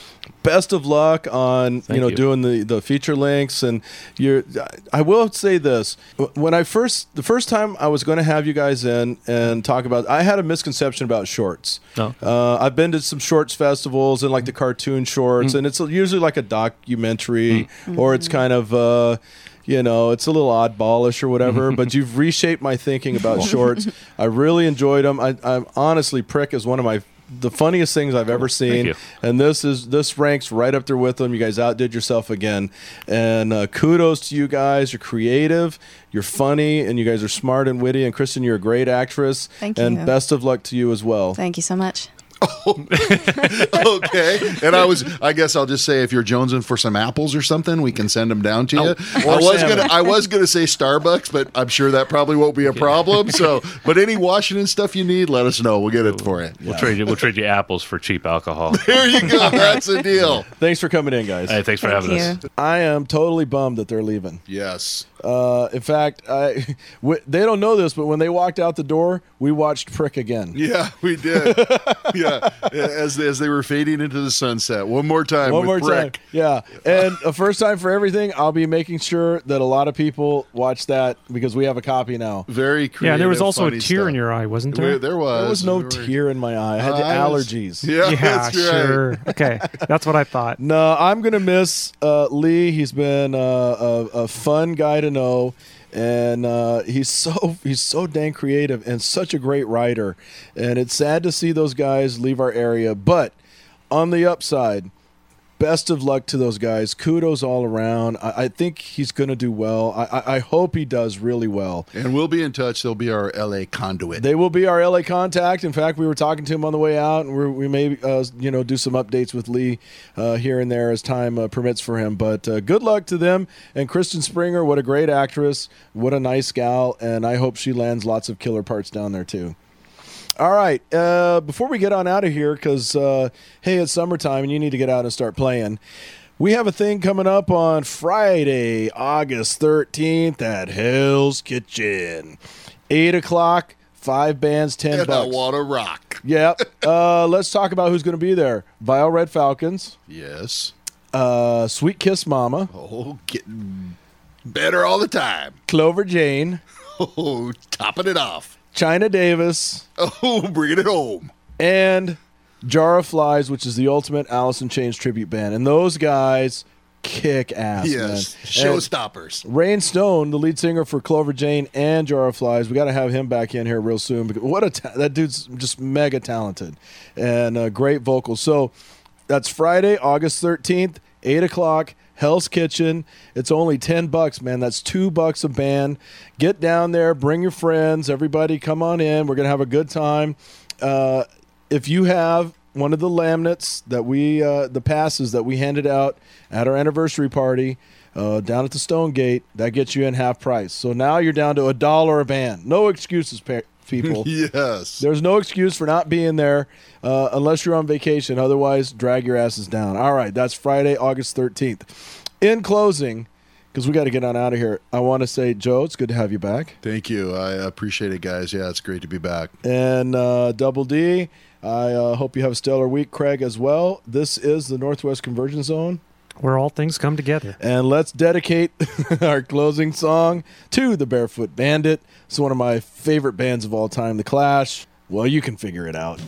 best of luck on you know you. doing the the feature links. And you're, I will say this: when I first the first time I was going to have you guys in and talk about, I had a misconception about shorts. No. Uh, I've been to some shorts festivals and like the cartoon shorts, Mm. and it's usually like a documentary or it's kind of. Uh, you know, it's a little oddballish or whatever, but you've reshaped my thinking about shorts. I really enjoyed them. I, I'm honestly, Prick is one of my the funniest things I've ever seen, you. and this is this ranks right up there with them. You guys outdid yourself again, and uh, kudos to you guys. You're creative, you're funny, and you guys are smart and witty. And Kristen, you're a great actress. Thank you. and best of luck to you as well. Thank you so much. okay. And I was, I guess I'll just say, if you're jonesing for some apples or something, we can send them down to you. or I was salmon. gonna, I was gonna say Starbucks, but I'm sure that probably won't be a problem. So, but any Washington stuff you need, let us know. We'll get it for you. We'll trade you. We'll trade you apples for cheap alcohol. There you go. That's the deal. Thanks for coming in, guys. Hey, thanks for Thank having you. us. I am totally bummed that they're leaving. Yes. Uh, in fact, I, w- they don't know this, but when they walked out the door, we watched Prick again. Yeah, we did. yeah. as as they were fading into the sunset. One more time. One with more Breck. time. Yeah. And a first time for everything. I'll be making sure that a lot of people watch that because we have a copy now. Very creative, Yeah, there was also a tear stuff. in your eye, wasn't there? There, there was. There was no There were- tear in my eye. I had the I was- allergies. Yeah, yeah, that's right. sure. Okay, that's what I thought. No, I'm gonna miss uh, Lee. He's been uh, a, a fun guy to know, and uh, he's so he's so dang creative and such a great writer. And it's sad to see those guys leave our area. But on the upside, best of luck to those guys. Kudos all around. I, I think he's gonna do well. I, I, I hope he does really well. And we'll be in touch. They'll be our LA conduit. They will be our LA contact. In fact, we were talking to him on the way out, and we're, we may, uh, you know, do some updates with Lee uh, here and there as time uh, permits for him. But uh, good luck to them and Kristen Springer. What a great actress! What a nice gal, and I hope she lands lots of killer parts down there too. All right. Uh, before we get on out of here, because uh, hey, it's summertime and you need to get out and start playing. We have a thing coming up on Friday, August 13th at Hell's Kitchen. 8 o'clock, five bands, 10 and I bucks. want to rock. Yep. Uh, let's talk about who's going to be there. Vile Red Falcons, Yes. uh, Sweet Kiss Mama, Oh, getting better all the time. Clover Jane, Oh, topping it off. China Davis, Oh, bringing it home. and Jar of Flies, which is the ultimate Alice in Chains tribute band. And those guys kick ass, yes. man. And Showstoppers. Rain Stone, the lead singer for Clover Jane and Jar of Flies, we got to have him back in here real soon. Because what a ta- that dude's just mega talented and uh, great vocals. So that's Friday, August thirteenth, eight o'clock. Hell's Kitchen. It's only ten bucks, man. That's two bucks a band. Get down there, bring your friends, everybody, come on in. We're gonna have a good time. Uh, if you have one of the laminates that we, uh, the passes that we handed out at our anniversary party uh, down at the Stone Gate, that gets you in half price. So now you're down to a dollar a band. No excuses, people. Yes. There's no excuse for not being there uh, unless you're on vacation. Otherwise, drag your asses down. All right, that's Friday, August 13th. In closing, because we got to get on out of here, I want to say, Joe, it's good to have you back. Thank you. I appreciate it, guys. Yeah, it's great to be back. And uh, Double D, I uh, hope you have a stellar week, Craig, as well. This is the Northwest Convergence Zone. Where all things come together. And let's dedicate our closing song to the Barefoot Bandit. It's one of my favorite bands of all time, The Clash. Well, you can figure it out.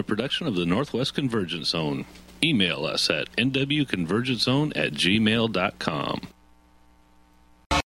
A production of the Northwest Convergence Zone. Email us at nwconvergencezone at gmail.com.